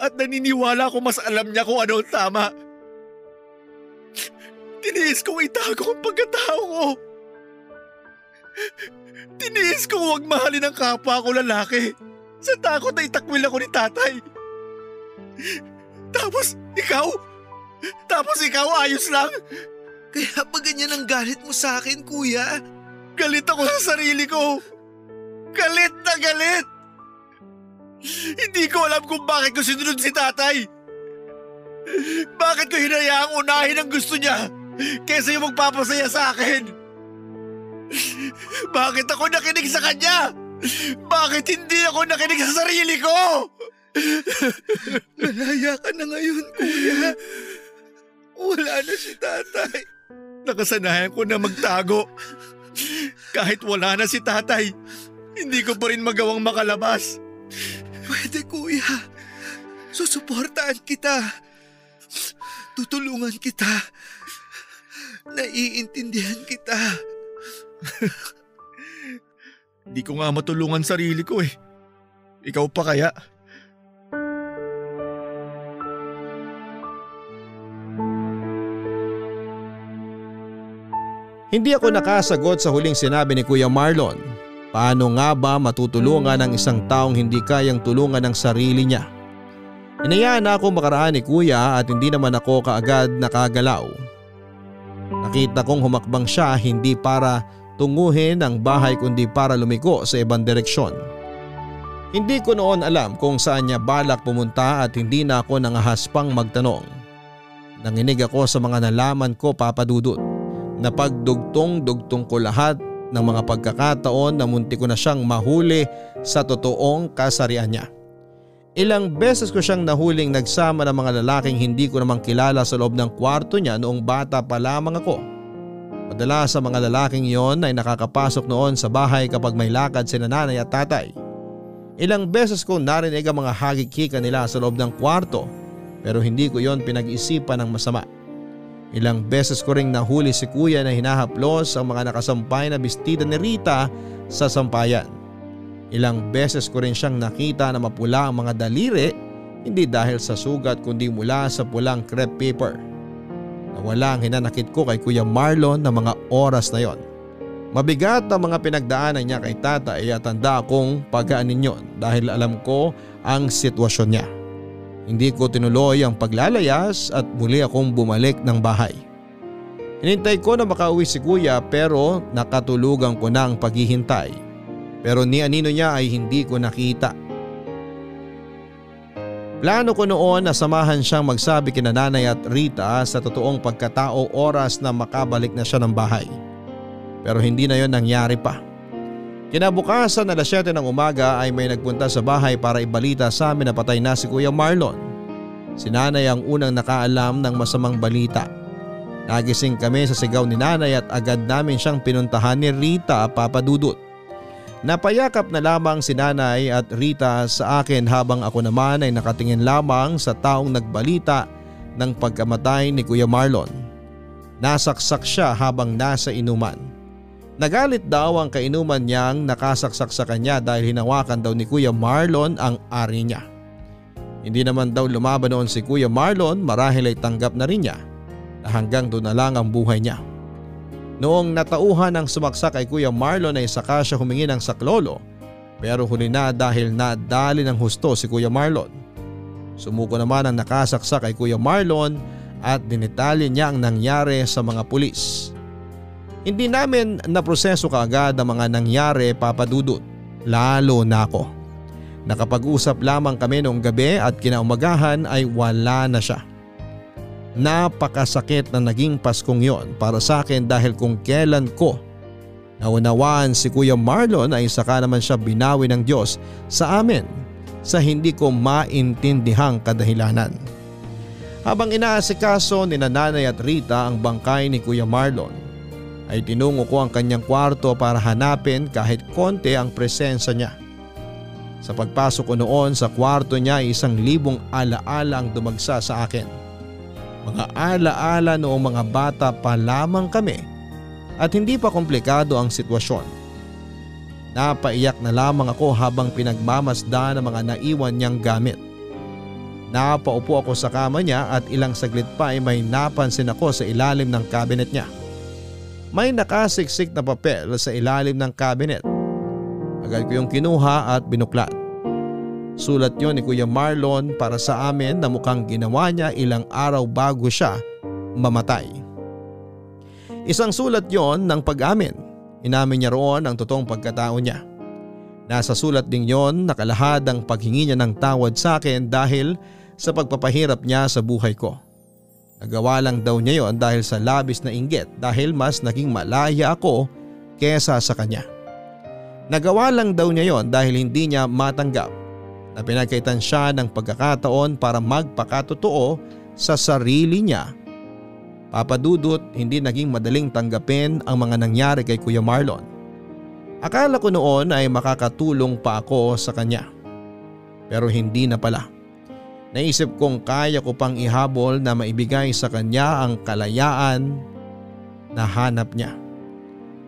At naniniwala ko mas alam niya kung ano ang tama. Tiniis kong itago ang pagkatao ko. Tiniis kong huwag mahalin ang kapwa ko lalaki. Sa takot na itakwil ako ni tatay. Tapos ikaw? Tapos ikaw ayos lang? Kaya pa ganyan ang galit mo sa akin, kuya? Galit ako sa sarili ko. Galit na galit. Hindi ko alam kung bakit ko sinunod si tatay. Bakit ko hinayaang unahin ang gusto niya kesa yung magpapasaya sa akin? Bakit ako nakinig sa kanya? Bakit hindi ako nakinig sa sarili ko? Malaya ka na ngayon, kuya. Wala na si tatay. Nakasanayan ko na magtago. Kahit wala na si tatay, hindi ko pa rin magawang makalabas. Pwede, kuya. Susuportaan kita. Tutulungan kita. Naiintindihan kita. Di ko nga matulungan sarili ko eh. Ikaw pa kaya? Hindi ako nakasagot sa huling sinabi ni Kuya Marlon. Paano nga ba matutulungan ang isang taong hindi kayang tulungan ng sarili niya? Inayaan na ako makaraan ni Kuya at hindi naman ako kaagad nakagalaw. Nakita kong humakbang siya hindi para tunguhin ang bahay kundi para lumiko sa ibang direksyon. Hindi ko noon alam kung saan niya balak pumunta at hindi na ako nangahaspang magtanong. Nanginig ako sa mga nalaman ko papadudot. Napagdugtong-dugtong ko lahat ng mga pagkakataon na munti ko na siyang mahuli sa totoong kasarian niya. Ilang beses ko siyang nahuling nagsama ng mga lalaking hindi ko namang kilala sa loob ng kwarto niya noong bata pa lamang ako. Madalas sa mga lalaking iyon ay nakakapasok noon sa bahay kapag may lakad si nanay at tatay. Ilang beses kong narinig ang mga hagikika nila sa loob ng kwarto pero hindi ko yon pinag-isipan ng masama. Ilang beses ko ring nahuli si kuya na hinahaplos ang mga nakasampay na bestida ni Rita sa sampayan. Ilang beses ko rin siyang nakita na mapula ang mga daliri hindi dahil sa sugat kundi mula sa pulang crepe paper. Nawala ang hinanakit ko kay Kuya Marlon na mga oras na yon. Mabigat ang mga pinagdaanan niya kay tatay at tanda akong pagaanin yon dahil alam ko ang sitwasyon niya. Hindi ko tinuloy ang paglalayas at muli akong bumalik ng bahay. Hinintay ko na makauwi si kuya pero nakatulugan ko na ang paghihintay. Pero ni anino niya ay hindi ko nakita. Plano ko noon na samahan siyang magsabi kina nanay at Rita sa totoong pagkatao oras na makabalik na siya ng bahay. Pero hindi na yon nangyari pa. Kinabukasan alas 7 ng umaga ay may nagpunta sa bahay para ibalita sa amin na patay na si Kuya Marlon. Si nanay ang unang nakaalam ng masamang balita. Nagising kami sa sigaw ni nanay at agad namin siyang pinuntahan ni Rita papadudot. Napayakap na lamang si nanay at Rita sa akin habang ako naman ay nakatingin lamang sa taong nagbalita ng pagkamatay ni Kuya Marlon. Nasaksak siya habang nasa inuman. Nagalit daw ang kainuman niyang nakasaksak sa kanya dahil hinawakan daw ni Kuya Marlon ang ari niya. Hindi naman daw lumaban noon si Kuya Marlon marahil ay tanggap na rin niya na hanggang doon na lang ang buhay niya. Noong natauhan ng sumaksak kay Kuya Marlon ay saka siya humingi ng saklolo pero huli na dahil nadali ng husto si Kuya Marlon. Sumuko naman ang nakasaksak kay Kuya Marlon at dinitalye niya ang nangyari sa mga pulis. Hindi namin naproseso kaagad ang mga nangyari papadudot, lalo na ako. Nakapag-usap lamang kami noong gabi at kinaumagahan ay wala na siya. Napakasakit na naging Paskong yon para sa akin dahil kung kailan ko naunawaan si Kuya Marlon ay saka naman siya binawi ng Diyos sa amin sa hindi ko maintindihang kadahilanan. Habang inaasikaso ni Nanay at Rita ang bangkay ni Kuya Marlon ay tinungo ko ang kanyang kwarto para hanapin kahit konti ang presensya niya. Sa pagpasok ko noon sa kwarto niya ay isang libong alaala ang dumagsa sa akin. Mga alaala noong mga bata pa lamang kami at hindi pa komplikado ang sitwasyon. Napaiyak na lamang ako habang pinagmamasda ng mga naiwan niyang gamit. Napaupo ako sa kama niya at ilang saglit pa ay may napansin ako sa ilalim ng cabinet niya. May nakasiksik na papel sa ilalim ng cabinet. Agad ko yung kinuha at binuklat. Sulat yon ni Kuya Marlon para sa amin na mukhang ginawa niya ilang araw bago siya mamatay. Isang sulat yon ng pag-amin. Inamin niya roon ang totoong pagkatao niya. Nasa sulat ding yon nakalahad ang paghingi niya ng tawad sa akin dahil sa pagpapahirap niya sa buhay ko. Nagawa lang daw niya yon dahil sa labis na inggit dahil mas naging malaya ako kesa sa kanya. Nagawa lang daw niya yon dahil hindi niya matanggap na pinagkaitan siya ng pagkakataon para magpakatotoo sa sarili niya. Papadudot hindi naging madaling tanggapin ang mga nangyari kay Kuya Marlon. Akala ko noon ay makakatulong pa ako sa kanya. Pero hindi na pala. Naisip kong kaya ko pang ihabol na maibigay sa kanya ang kalayaan na hanap niya.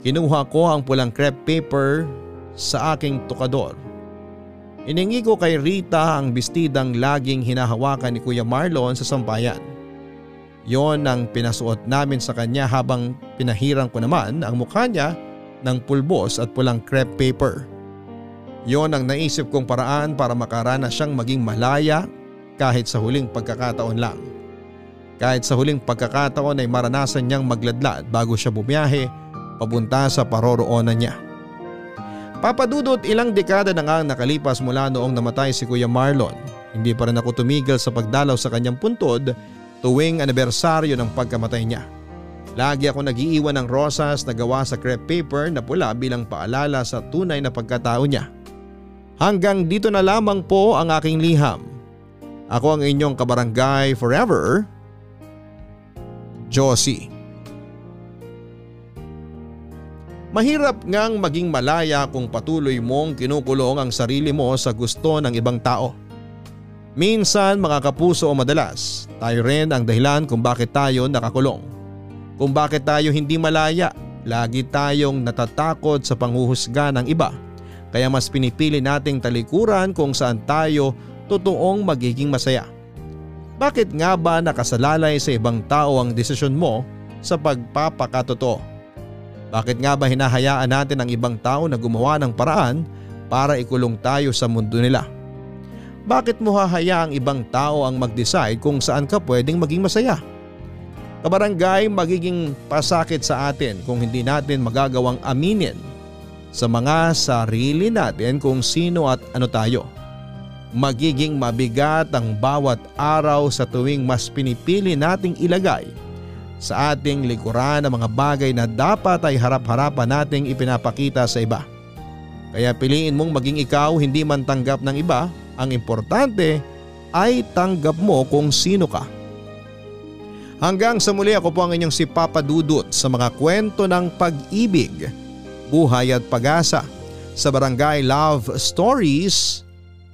Kinuha ko ang pulang crepe paper sa aking tukador Iningi ko kay Rita ang bestidang laging hinahawakan ni Kuya Marlon sa sampayan. Yon ang pinasuot namin sa kanya habang pinahirang ko naman ang mukha niya ng pulbos at pulang crepe paper. Yon ang naisip kong paraan para makarana siyang maging malaya kahit sa huling pagkakataon lang. Kahit sa huling pagkakataon ay maranasan niyang magladlad bago siya bumiyahe papunta sa paroroonan niya. Papadudot ilang dekada na nga nakalipas mula noong namatay si Kuya Marlon. Hindi pa rin ako tumigil sa pagdalaw sa kanyang puntod tuwing anibersaryo ng pagkamatay niya. Lagi ako nagiiwan ng rosas na gawa sa crepe paper na pula bilang paalala sa tunay na pagkatao niya. Hanggang dito na lamang po ang aking liham. Ako ang inyong kabarangay forever, Josie. Mahirap ngang maging malaya kung patuloy mong kinukulong ang sarili mo sa gusto ng ibang tao. Minsan mga kapuso o madalas, tayo rin ang dahilan kung bakit tayo nakakulong. Kung bakit tayo hindi malaya, lagi tayong natatakot sa panghuhusga ng iba. Kaya mas pinipili nating talikuran kung saan tayo totoong magiging masaya. Bakit nga ba nakasalalay sa ibang tao ang desisyon mo sa pagpapakatotoo? Bakit nga ba hinahayaan natin ang ibang tao na gumawa ng paraan para ikulong tayo sa mundo nila? Bakit mo hahayaang ibang tao ang mag-decide kung saan ka pwedeng maging masaya? Kabarangay magiging pasakit sa atin kung hindi natin magagawang aminin sa mga sarili natin kung sino at ano tayo. Magiging mabigat ang bawat araw sa tuwing mas pinipili nating ilagay sa ating likuran ang mga bagay na dapat ay harap-harapan nating ipinapakita sa iba. Kaya piliin mong maging ikaw hindi man tanggap ng iba, ang importante ay tanggap mo kung sino ka. Hanggang sa muli ako po ang inyong si Papa Dudut sa mga kwento ng pag-ibig, buhay at pag-asa sa Barangay Love Stories